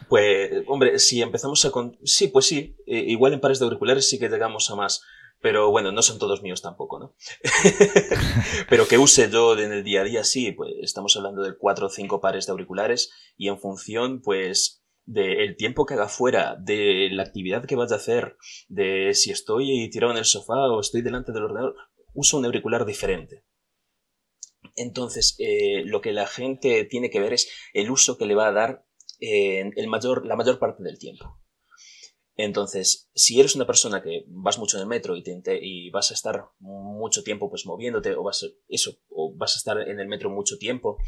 Pues, hombre, si empezamos a... Con... Sí, pues sí. Eh, igual en pares de auriculares sí que llegamos a más. Pero bueno, no son todos míos tampoco, ¿no? Pero que use yo en el día a día, sí, pues estamos hablando de cuatro o cinco pares de auriculares y en función, pues, del tiempo que haga fuera, de la actividad que vaya a hacer, de si estoy tirado en el sofá o estoy delante del ordenador, uso un auricular diferente. Entonces, eh, lo que la gente tiene que ver es el uso que le va a dar eh, el mayor, la mayor parte del tiempo. Entonces, si eres una persona que vas mucho en el metro y, y vas a estar mucho tiempo pues moviéndote o vas eso, o vas a estar en el metro mucho tiempo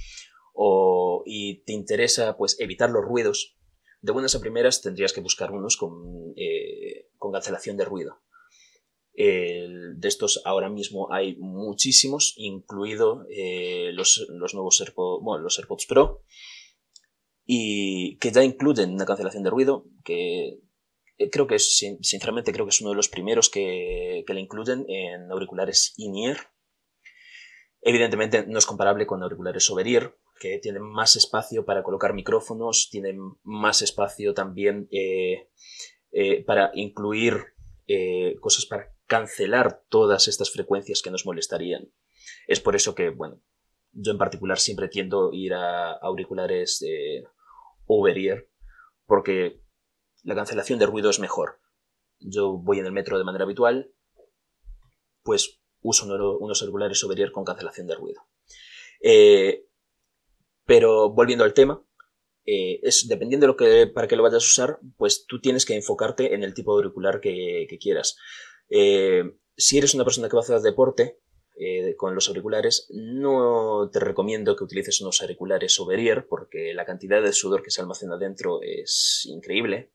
o, y te interesa pues evitar los ruidos, de buenas a primeras tendrías que buscar unos con, eh, con cancelación de ruido. De estos ahora mismo hay muchísimos, incluido eh, los, nuevos AirPods, bueno, los AirPods Pro, y que ya incluyen una cancelación de ruido, que creo que es, sinceramente creo que es uno de los primeros que, que le incluyen en auriculares in-ear. Evidentemente no es comparable con auriculares over-ear, que tienen más espacio para colocar micrófonos, tienen más espacio también eh, para incluir cosas para cancelar todas estas frecuencias que nos molestarían. Es por eso que, bueno, yo en particular siempre tiendo a ir a auriculares over-ear, porque la cancelación de ruido es mejor. Yo voy en el metro de manera habitual, pues uso unos auriculares over-ear con cancelación de ruido. Eh, pero volviendo al tema, eh, es dependiendo de lo que para qué lo vayas a usar, pues tú tienes que enfocarte en el tipo de auricular que quieras. Eh, si eres una persona que va a hacer deporte con los auriculares, no te recomiendo que utilices unos auriculares over porque la cantidad de sudor que se almacena dentro es increíble.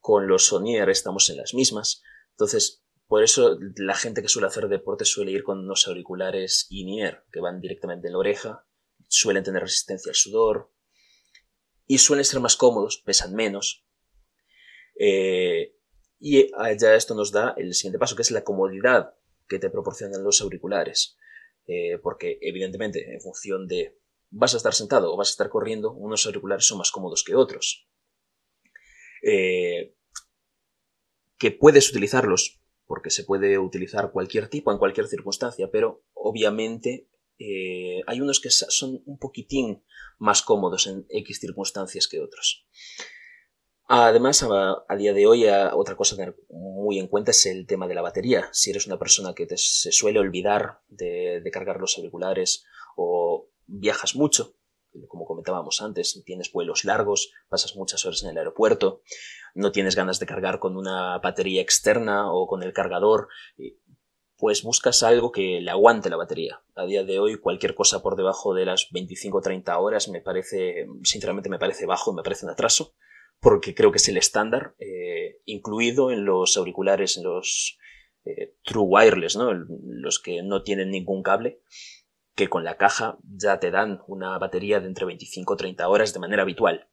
Con los Sonier estamos en las mismas. Entonces, por eso la gente que suele hacer deporte suele ir con unos auriculares in-ear que van directamente en la oreja, suelen tener resistencia al sudor y suelen ser más cómodos, pesan menos. Eh, y ya esto nos da el siguiente paso, que es la comodidad que te proporcionan los auriculares. Eh, porque evidentemente, en función de vas a estar sentado o vas a estar corriendo, unos auriculares son más cómodos que otros. Eh, que puedes utilizarlos, porque se puede utilizar cualquier tipo en cualquier circunstancia, pero obviamente eh, hay unos que son un poquitín más cómodos en X circunstancias que otros. Además, a, día de hoy, otra cosa a tener muy en cuenta es el tema de la batería. Si eres una persona que se suele olvidar de, cargar los auriculares o viajas mucho, como comentábamos antes, tienes vuelos largos, pasas muchas horas en el aeropuerto, no tienes ganas de cargar con una batería externa o con el cargador, pues buscas algo que le aguante la batería. A día de hoy cualquier cosa por debajo de las 25-30 horas me parece, sinceramente me parece bajo, me parece un atraso porque creo que es el estándar, eh, incluido en los auriculares, en los eh, True Wireless, ¿no? los que no tienen ningún cable, que con la caja ya te dan una batería de entre 25 y 30 horas de manera habitual.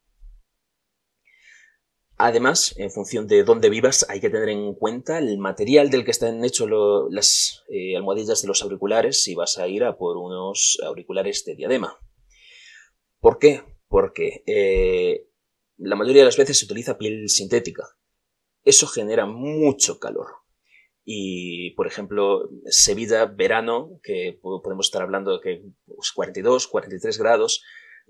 Además, en función de dónde vivas, hay que tener en cuenta el material del que están hechos las eh, almohadillas de los auriculares si vas a ir a por unos auriculares de diadema. ¿Por qué? Porque la mayoría de las veces se utiliza piel sintética. Eso genera mucho calor. Y, por ejemplo, Sevilla, verano, que podemos estar hablando de que 42, pues, 43 grados,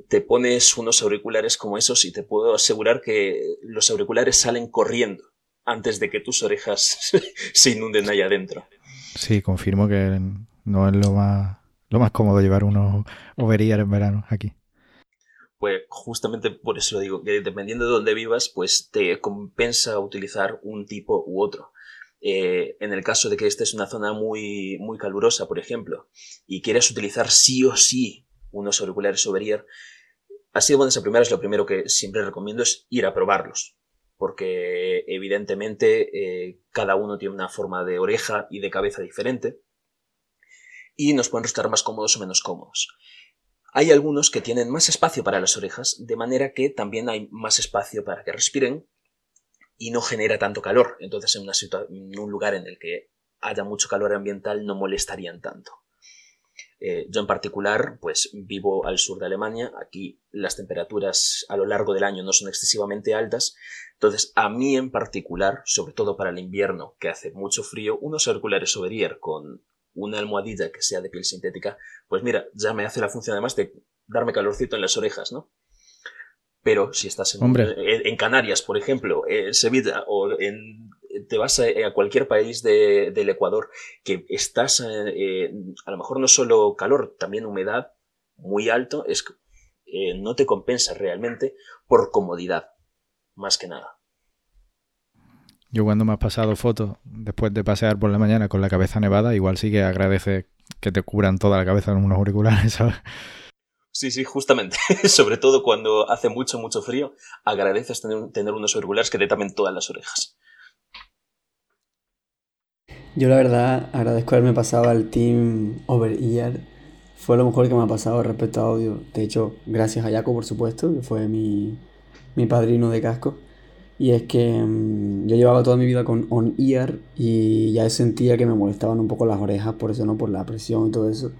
te pones unos auriculares como esos y te puedo asegurar que los auriculares salen corriendo antes de que tus orejas se inunden ahí adentro. Sí, confirmo que no es lo más, lo más cómodo llevar unos overear en verano aquí pues justamente por eso lo digo, que dependiendo de dónde vivas, pues te compensa utilizar un tipo u otro. Eh, en el caso de que esta es una zona muy, muy calurosa, por ejemplo, y quieras utilizar sí o sí unos auriculares over así de buenas a primeras, lo primero que siempre recomiendo es ir a probarlos. Porque evidentemente eh, cada uno tiene una forma de oreja y de cabeza diferente. Y nos pueden resultar más cómodos o menos cómodos. Hay algunos que tienen más espacio para las orejas, de manera que también hay más espacio para que respiren y no genera tanto calor. Entonces, en, un lugar en el que haya mucho calor ambiental no molestarían tanto. Eh, yo en particular, pues vivo al sur de Alemania, aquí las temperaturas a lo largo del año no son excesivamente altas, entonces a mí en particular, sobre todo para el invierno, que hace mucho frío, unos auriculares Overier con una almohadilla que sea de piel sintética, pues mira, ya me hace la función además de darme calorcito en las orejas, ¿no? Pero si estás en, Canarias, por ejemplo, en Sevilla o en te vas a, cualquier país del Ecuador que estás, eh, a lo mejor no solo calor, también humedad muy alto, es, eh, no te compensa realmente por comodidad, más que nada. Yo cuando me has pasado fotos después de pasear por la mañana con la cabeza nevada, igual sí que agradece que te cubran toda la cabeza en unos auriculares, ¿sabes? Sí, sí, justamente. Sobre todo cuando hace mucho, mucho frío, agradeces tener, tener unos auriculares que te tapen todas las orejas. Yo la verdad agradezco haberme pasado al team Over Ear. Fue lo mejor que me ha pasado respecto a audio. De hecho, gracias a Jaco, por supuesto, que fue mi, mi padrino de casco. Y es que mm, yo llevaba toda mi vida con On Ear y ya sentía que me molestaban un poco las orejas, por eso no, por la presión y todo eso.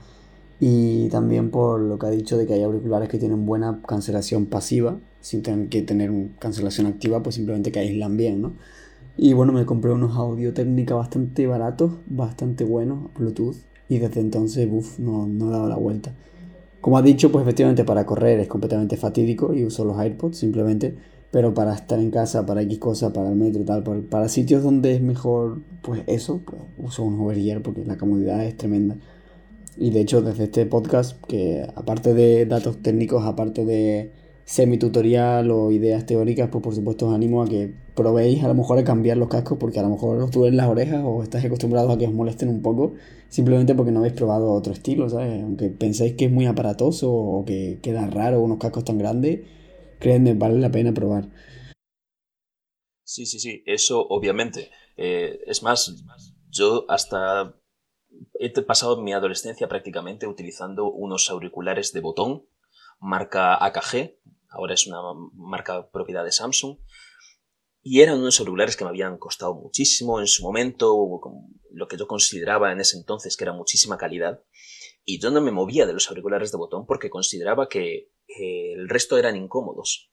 Y también por lo que ha dicho de que hay auriculares que tienen buena cancelación pasiva, sin tener que tener cancelación activa, pues simplemente que aíslan bien, ¿no? Y bueno, me compré unos audio técnica bastante baratos, bastante buenos, Bluetooth. Y desde entonces, uff, no, no he dado la vuelta. Como ha dicho, pues efectivamente para correr es completamente fatídico y uso los AirPods simplemente. Pero para estar en casa, para X cosas, para el metro, tal, para, sitios donde es mejor, pues eso, pues uso un over porque la comodidad es tremenda. Y de hecho, desde este podcast, que aparte de datos técnicos, aparte de semi-tutorial o ideas teóricas, pues por supuesto os animo a que probéis a lo mejor a cambiar los cascos porque a lo mejor os duelen las orejas o estáis acostumbrados a que os molesten un poco simplemente porque no habéis probado otro estilo, ¿sabes? Aunque pensáis que es muy aparatoso o que queda raro unos cascos tan grandes, créanme, vale la pena probar. Sí, sí, sí, eso obviamente. Eh, es más, yo hasta he pasado mi adolescencia prácticamente utilizando unos auriculares de botón marca AKG, ahora es una marca propiedad de Samsung, y eran unos auriculares que me habían costado muchísimo en su momento, lo que yo consideraba en ese entonces que era muchísima calidad, y yo no me movía de los auriculares de botón porque consideraba que el resto eran incómodos.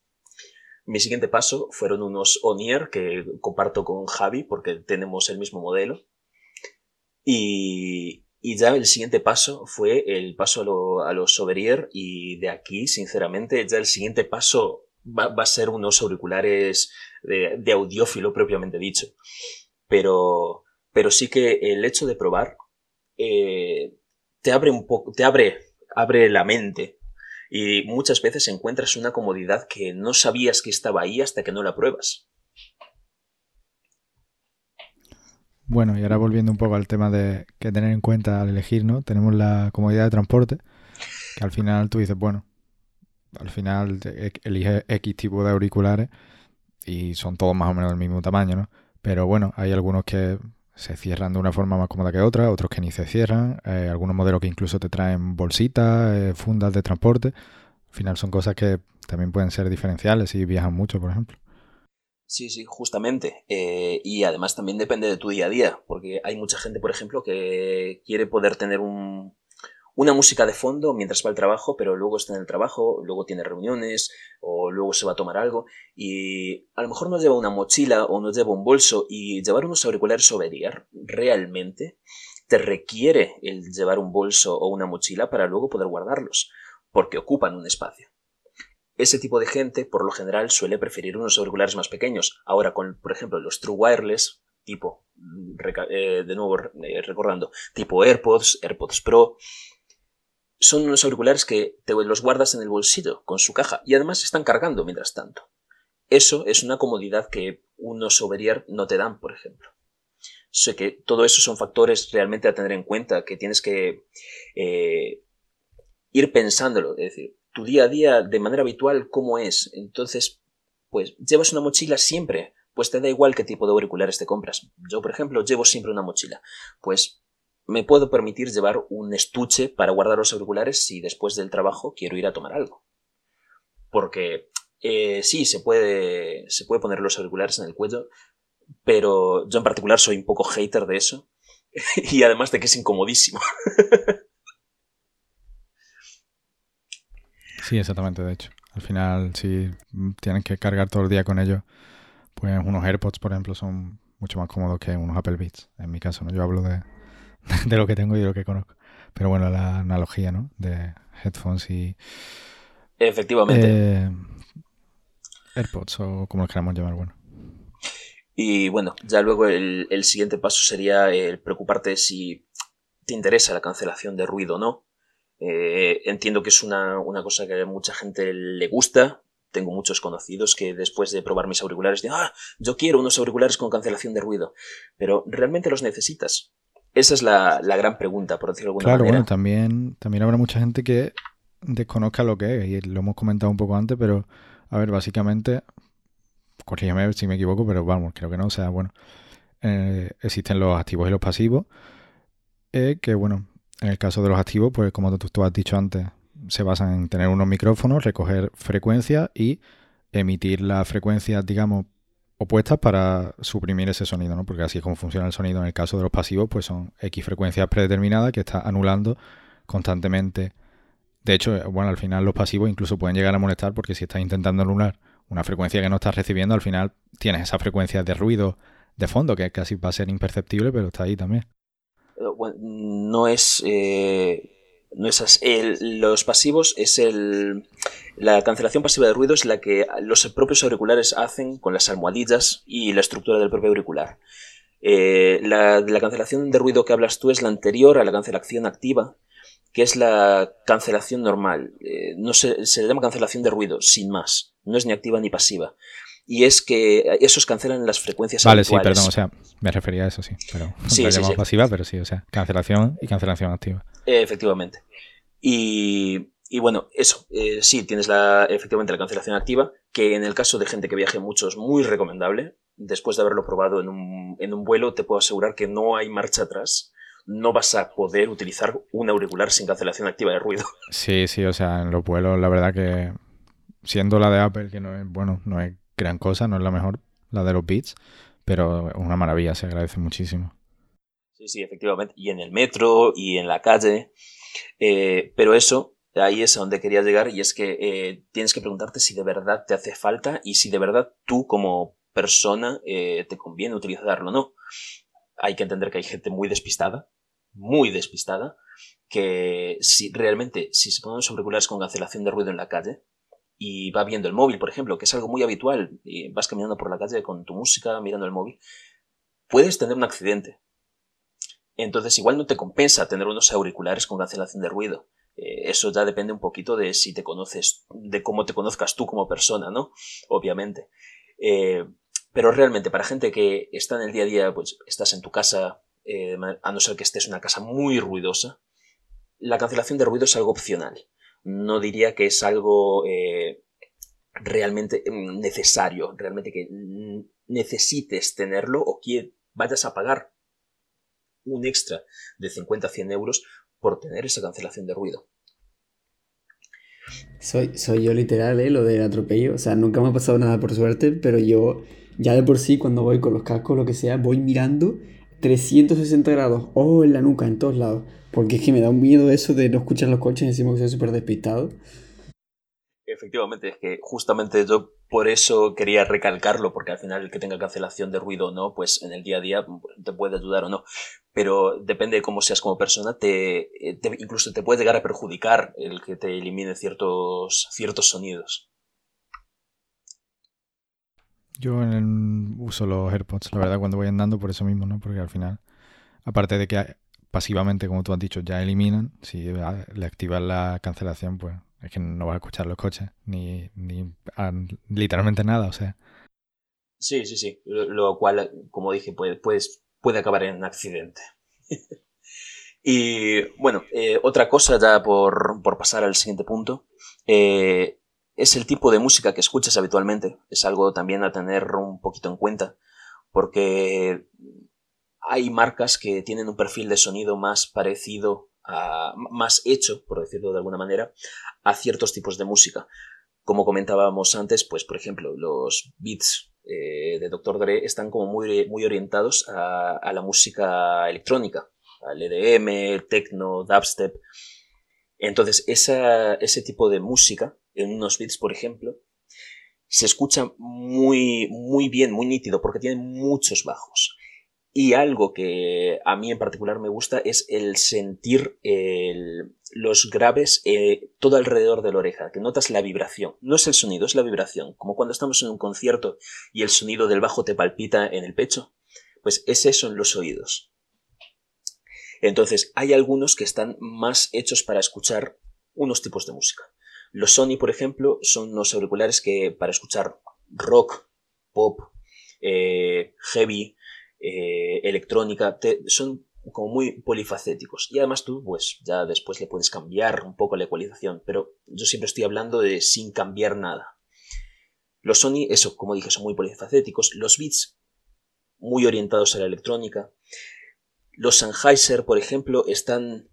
Mi siguiente paso fueron unos Onier que comparto con Javi porque tenemos el mismo modelo. Y, y ya el siguiente paso fue el paso a, los Soberier y de aquí, sinceramente, ya el siguiente paso va, a ser unos auriculares de, audiófilo propiamente dicho. Pero, pero sí que el hecho de probar eh, te abre un poco, te abre, abre la mente y muchas veces encuentras una comodidad que no sabías que estaba ahí hasta que no la pruebas. Bueno, y ahora volviendo un poco al tema de que tener en cuenta al elegir, ¿no? Tenemos la comodidad de transporte, que al final tú dices, bueno, al final eliges X tipo de auriculares y son todos más o menos del mismo tamaño, ¿no? Pero bueno, hay algunos que se cierran de una forma más cómoda que otra, otros que ni se cierran, eh, algunos modelos que incluso te traen bolsitas, eh, fundas de transporte. Al final son cosas que también pueden ser diferenciales si viajan mucho, por ejemplo. Sí, sí, justamente. Eh, y además también depende de tu día a día, porque hay mucha gente, por ejemplo, que quiere poder tener un, una música de fondo mientras va al trabajo, pero luego está en el trabajo, luego tiene reuniones o luego se va a tomar algo y a lo mejor no lleva una mochila o no lleva un bolso y llevar unos auriculares over realmente te requiere el llevar un bolso o una mochila para luego poder guardarlos, porque ocupan un espacio. Ese tipo de gente, por lo general, suele preferir unos auriculares más pequeños. Ahora, con, por ejemplo, los True Wireless, tipo, eh, de nuevo eh, recordando, tipo AirPods, AirPods Pro, son unos auriculares que te los guardas en el bolsillo con su caja y además están cargando mientras tanto. Eso es una comodidad que unos over no te dan, por ejemplo. Sé que todo eso son factores realmente a tener en cuenta, que tienes que eh, ir pensándolo. Es decir, tu día a día de manera habitual cómo es. Entonces, pues llevas una mochila siempre, pues te da igual qué tipo de auriculares te compras. Yo, por ejemplo, llevo siempre una mochila. Pues me puedo permitir llevar un estuche para guardar los auriculares si después del trabajo quiero ir a tomar algo. Porque eh, sí, se puede, se puede poner los auriculares en el cuello, pero yo en particular soy un poco hater de eso. y además de que es incomodísimo. Sí, exactamente, de hecho. Al final, si tienes que cargar todo el día con ellos, pues unos AirPods, por ejemplo, son mucho más cómodos que unos Apple Beats. En mi caso, ¿no? Yo hablo de, de lo que tengo y de lo que conozco. Pero bueno, la analogía, ¿no? De headphones y... Efectivamente. Eh, AirPods o como los queramos llamar, bueno. Y bueno, ya luego el, el, siguiente paso sería el preocuparte si te interesa la cancelación de ruido o no. Eh, entiendo que es una, una, cosa que a mucha gente le gusta. Tengo muchos conocidos que después de probar mis auriculares dicen, ah, yo quiero unos auriculares con cancelación de ruido. Pero ¿realmente los necesitas? Esa es la, la gran pregunta, por decirlo de alguna claro, manera. Claro, bueno, también, también habrá mucha gente que desconozca lo que es, y lo hemos comentado un poco antes, pero a ver, básicamente, corrígeme si me equivoco, pero vamos, creo que no, o sea, bueno, eh, existen los activos y los pasivos, eh, que bueno, en el caso de los activos, pues como tú, has dicho antes, se basan en tener unos micrófonos, recoger frecuencias y emitir las frecuencias, digamos, opuestas para suprimir ese sonido, ¿no? Porque así es como funciona el sonido. En el caso de los pasivos, pues son X frecuencias predeterminadas que está anulando constantemente. De hecho, bueno, al final los pasivos incluso pueden llegar a molestar porque si estás intentando anular una frecuencia que no estás recibiendo, al final tienes esa frecuencia de ruido de fondo que casi va a ser imperceptible, pero está ahí también. Bueno, no es... Eh, no es el, los pasivos es el... La cancelación pasiva de ruido es la que los propios auriculares hacen con las almohadillas y la estructura del propio auricular. Eh, la, la cancelación de ruido que hablas tú es la anterior a la cancelación activa, que es la cancelación normal. Eh, no se, se, le llama cancelación de ruido, sin más. No es ni activa ni pasiva. Y es que esos cancelan las frecuencias Vale, sí, perdón, o sea, me refería a eso, sí. Pero Sí, sí, pasiva, pero sí, o sea, cancelación y cancelación activa. Efectivamente. Y, y bueno, eso, eh, sí, tienes la, efectivamente la cancelación activa, que en el caso de gente que viaje mucho es muy recomendable. Después de haberlo probado en un, en un vuelo, te puedo asegurar que no hay marcha atrás. No vas a poder utilizar un auricular sin cancelación activa de ruido. Sí, sí, o sea, en los vuelos, la verdad que siendo la de Apple, que no es, bueno, no es gran cosa, no es la mejor, la de los Beats, pero una maravilla, se agradece muchísimo. Sí, sí, efectivamente. Y en el metro y en la calle. Eh, pero eso, ahí es a donde quería llegar y es que eh, tienes que preguntarte si de verdad te hace falta y si de verdad tú como persona eh, te conviene utilizarlo o no. Hay que entender que hay gente muy despistada, muy despistada, que si realmente, si se ponen auriculares con cancelación de ruido en la calle y va viendo el móvil, por ejemplo, que es algo muy habitual, y vas caminando por la calle con tu música, mirando el móvil, puedes tener un accidente. Entonces igual no te compensa tener unos auriculares con cancelación de ruido. Eh, eso ya depende un poquito de si te conoces, de cómo te conozcas tú como persona, ¿no? Obviamente. Eh, pero realmente para gente que está en el día a día, pues estás en tu casa, eh, a no ser que estés en una casa muy ruidosa, la cancelación de ruido es algo opcional. No diría que es algo eh, realmente mm, necesario, realmente que necesites tenerlo o que vayas a pagar un extra de 50 a 100 euros por tener esa cancelación de ruido. Soy, soy yo literal, ¿eh? Lo del atropello. O sea, nunca me ha pasado nada por suerte, pero yo ya de por sí cuando voy con los cascos, lo que sea, voy mirando 360 grados, ojo en la nuca, en todos lados. Porque es que me da un miedo eso de no escuchar los coches y encima que soy súper despistado. Efectivamente, es que justamente yo por eso quería recalcarlo, porque al final el que tenga cancelación de ruido o no, pues en el día a día te puede ayudar o no. Pero depende de cómo seas como persona, te, te incluso te puede llegar a perjudicar el que te elimine ciertos, ciertos sonidos. Yo en el, uso los AirPods, la verdad, cuando voy andando por eso mismo, ¿no? Porque al final, aparte de que pasivamente, como tú has dicho, ya eliminan, si le activas la cancelación, pues es que no vas a escuchar los coches, ni, ni a, literalmente nada, o sea. Sí, sí, sí. Lo, cual, como dije, puede, puedes, puede acabar en un accidente. y bueno, eh, otra cosa ya por, por, pasar al siguiente punto. Eh, es el tipo de música que escuchas habitualmente. Es algo también a tener un poquito en cuenta. Porque hay marcas que tienen un perfil de sonido más parecido a, más hecho, por decirlo de alguna manera, a ciertos tipos de música. Como comentábamos antes, pues por ejemplo, los beats eh, de Dr. Dre están como muy, muy orientados a, la música electrónica, al EDM, techno, dubstep. Entonces, ese tipo de música, en unos beats, por ejemplo, se escucha muy, muy bien, muy nítido, porque tiene muchos bajos. Y algo que a mí en particular me gusta es el sentir los graves eh, todo alrededor de la oreja, que notas la vibración. No es el sonido, es la vibración. Como cuando estamos en un concierto y el sonido del bajo te palpita en el pecho, pues es eso en los oídos. Entonces, hay algunos que están más hechos para escuchar unos tipos de música. Los Sony, por ejemplo, son unos auriculares que para escuchar rock, pop, eh, heavy, eh, electrónica, son como muy polifacéticos. Y además tú, pues ya después le puedes cambiar un poco la ecualización, pero yo siempre estoy hablando de sin cambiar nada. Los Sony, eso, como dije, son muy polifacéticos. Los Beats, muy orientados a la electrónica. Los Sennheiser, por ejemplo, están.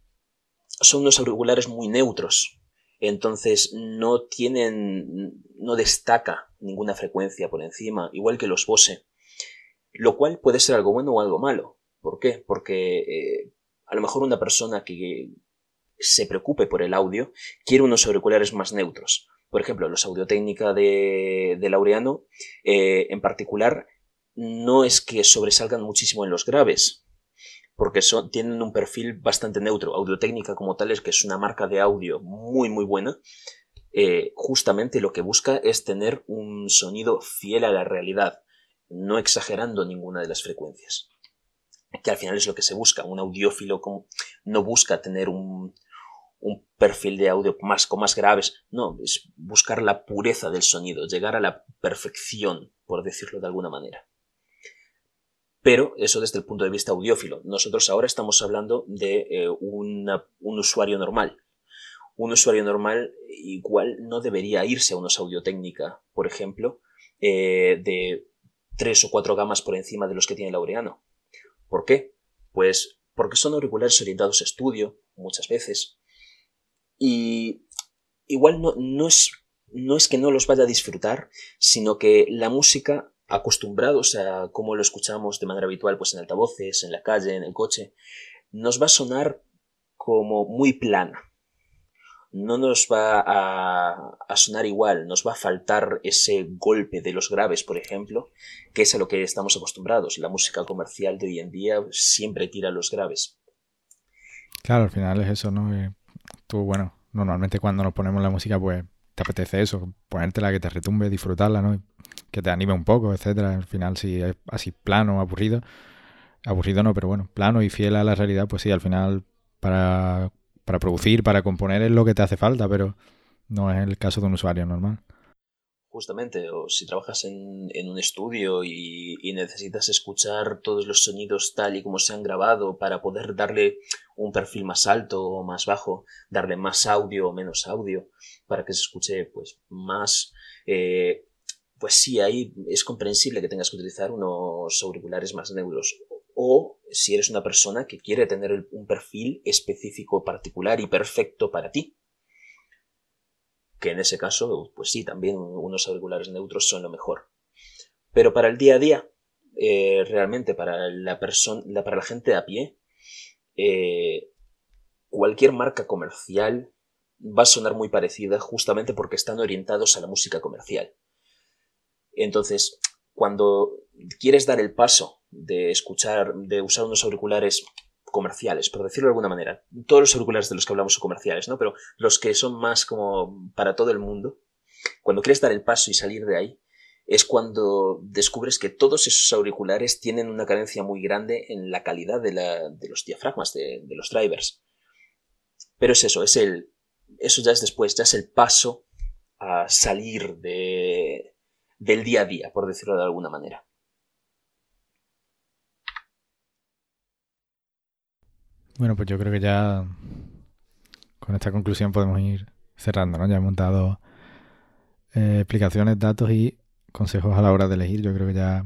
son unos auriculares muy neutros. Entonces no tienen. no destaca ninguna frecuencia por encima, igual que los Bose. Lo cual puede ser algo bueno o algo malo. ¿Por qué? Porque eh, a lo mejor una persona que se preocupe por el audio quiere unos auriculares más neutros. Por ejemplo, los Audio de, de Laureano, eh, en particular, no es que sobresalgan muchísimo en los graves, porque tienen un perfil bastante neutro. Audiotécnica como tal es que es una marca de audio muy muy buena. Eh, justamente lo que busca es tener un sonido fiel a la realidad no exagerando ninguna de las frecuencias. Que al final es lo que se busca. Un audiófilo no busca tener un, perfil de audio más con más graves. No, es buscar la pureza del sonido, llegar a la perfección, por decirlo de alguna manera. Pero eso desde el punto de vista audiófilo. Nosotros ahora estamos hablando de eh, un usuario normal. Un usuario normal igual no debería irse a unos audio-técnica, por ejemplo, eh, de tres o cuatro gamas por encima de los que tiene Laureano. ¿Por qué? Pues porque son auriculares orientados a estudio, muchas veces. Y igual no, no, es, no es que no los vaya a disfrutar, sino que la música, acostumbrados a cómo lo escuchamos de manera habitual, pues en altavoces, en la calle, en el coche, nos va a sonar como muy plana no nos va a, sonar igual, nos va a faltar ese golpe de los graves, por ejemplo, que es a lo que estamos acostumbrados. La música comercial de hoy en día siempre tira los graves. Claro, al final es eso, ¿no? tú, bueno, normalmente cuando nos ponemos la música, pues te apetece eso, ponértela que te retumbe, disfrutarla, ¿no? Que te anime un poco, etcétera. Al final, si es así plano, aburrido, aburrido no, pero bueno, plano y fiel a la realidad, pues sí, al final, para para producir, para componer es lo que te hace falta, pero no es el caso de un usuario normal. Justamente, o si trabajas en, un estudio y, necesitas escuchar todos los sonidos tal y como se han grabado para poder darle un perfil más alto o más bajo, darle más audio o menos audio, para que se escuche pues más, eh, pues sí, ahí es comprensible que tengas que utilizar unos auriculares más neutros o si eres una persona que quiere tener un perfil específico, particular y perfecto para ti. Que en ese caso, pues sí, también unos auriculares neutros son lo mejor. Pero para el día a día, eh, realmente para la, persona, para la gente a pie, eh, cualquier marca comercial va a sonar muy parecida justamente porque están orientados a la música comercial. Entonces, cuando quieres dar el paso de escuchar, de usar unos auriculares comerciales, por decirlo de alguna manera. Todos los auriculares de los que hablamos son comerciales, ¿no? Pero los que son más como para todo el mundo, cuando quieres dar el paso y salir de ahí, es cuando descubres que todos esos auriculares tienen una carencia muy grande en la calidad de, los diafragmas, de, los drivers. Pero es eso, es el. Eso ya es después, ya es el paso a salir de, del día a día, por decirlo de alguna manera. Bueno, pues yo creo que ya con esta conclusión podemos ir cerrando, ¿no? Ya hemos dado eh, explicaciones, datos y consejos a la hora de elegir. Yo creo que ya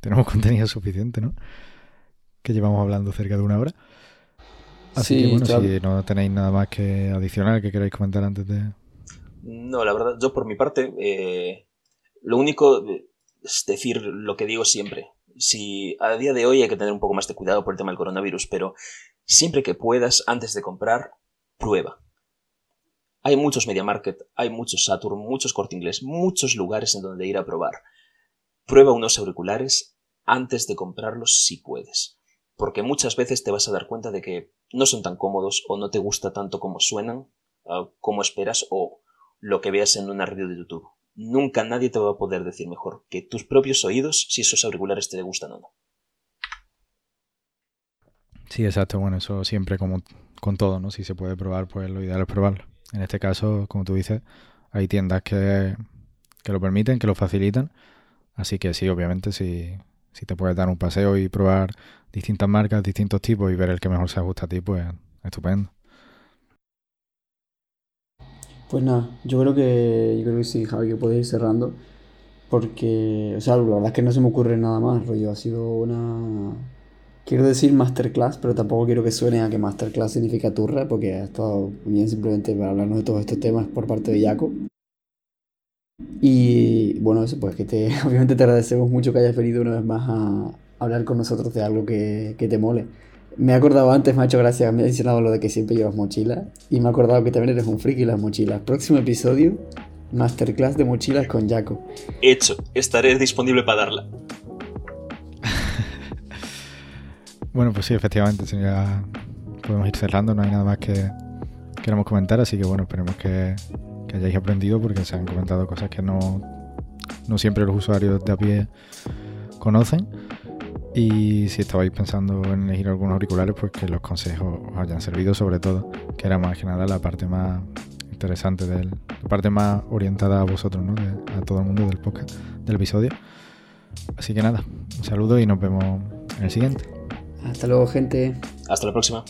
tenemos contenido suficiente, ¿no? Que llevamos hablando cerca de una hora. Así que bueno, si no tenéis nada más que adicionar que queráis comentar antes de... No, la verdad, yo por mi parte, eh, lo único es decir lo que digo siempre. Si a día de hoy hay que tener un poco más de cuidado por el tema del coronavirus, pero Siempre que puedas, antes de comprar, prueba. Hay muchos Media Market, hay muchos Saturn, muchos Corte Inglés, muchos lugares en donde ir a probar. Prueba unos auriculares antes de comprarlos si puedes. Porque muchas veces te vas a dar cuenta de que no son tan cómodos o no te gusta tanto como suenan, ah, como esperas o lo que veas en una review de YouTube. Nunca nadie te va a poder decir mejor que tus propios oídos si esos auriculares te gustan o no. Sí, exacto. Bueno, eso siempre como con todo, ¿no? Si se puede probar, pues lo ideal es probarlo. En este caso, como tú dices, hay tiendas que, lo permiten, que lo facilitan. Así que sí, obviamente, si, si te puedes dar un paseo y probar distintas marcas, distintos tipos y ver el que mejor se ajusta a ti, pues estupendo. Pues nada, yo creo que yo creo que sí, Javi, que puedes ir cerrando. Porque, o sea, la verdad es que no se me ocurre nada más, rollo. Ha sido una Quiero decir masterclass, pero tampoco quiero que suene a que masterclass significa turra, porque ha estado bien simplemente para hablarnos de todos estos temas por parte de Jaco. Y bueno, pues que te, obviamente te agradecemos mucho que hayas venido una vez más a hablar con nosotros de algo que te mole. Me he acordado antes, me ha hecho gracia, me ha mencionado lo de que siempre llevas mochila. Y me he acordado que también eres un friki las mochilas. Próximo episodio, masterclass de mochilas con Jaco. Hecho, estaré disponible para darla. Bueno, pues sí, efectivamente, ya podemos ir cerrando, no hay nada más que queramos comentar, así que bueno, esperemos que, hayáis aprendido porque se han comentado cosas que no, no siempre los usuarios de a pie conocen. Y si estabais pensando en elegir algunos auriculares, pues que los consejos os hayan servido, sobre todo, que era más que nada la parte más interesante, del, la parte más orientada a vosotros, ¿no? a todo el mundo del podcast, del episodio. Así que nada, un saludo y nos vemos en el siguiente. Hasta luego, gente. Hasta la próxima.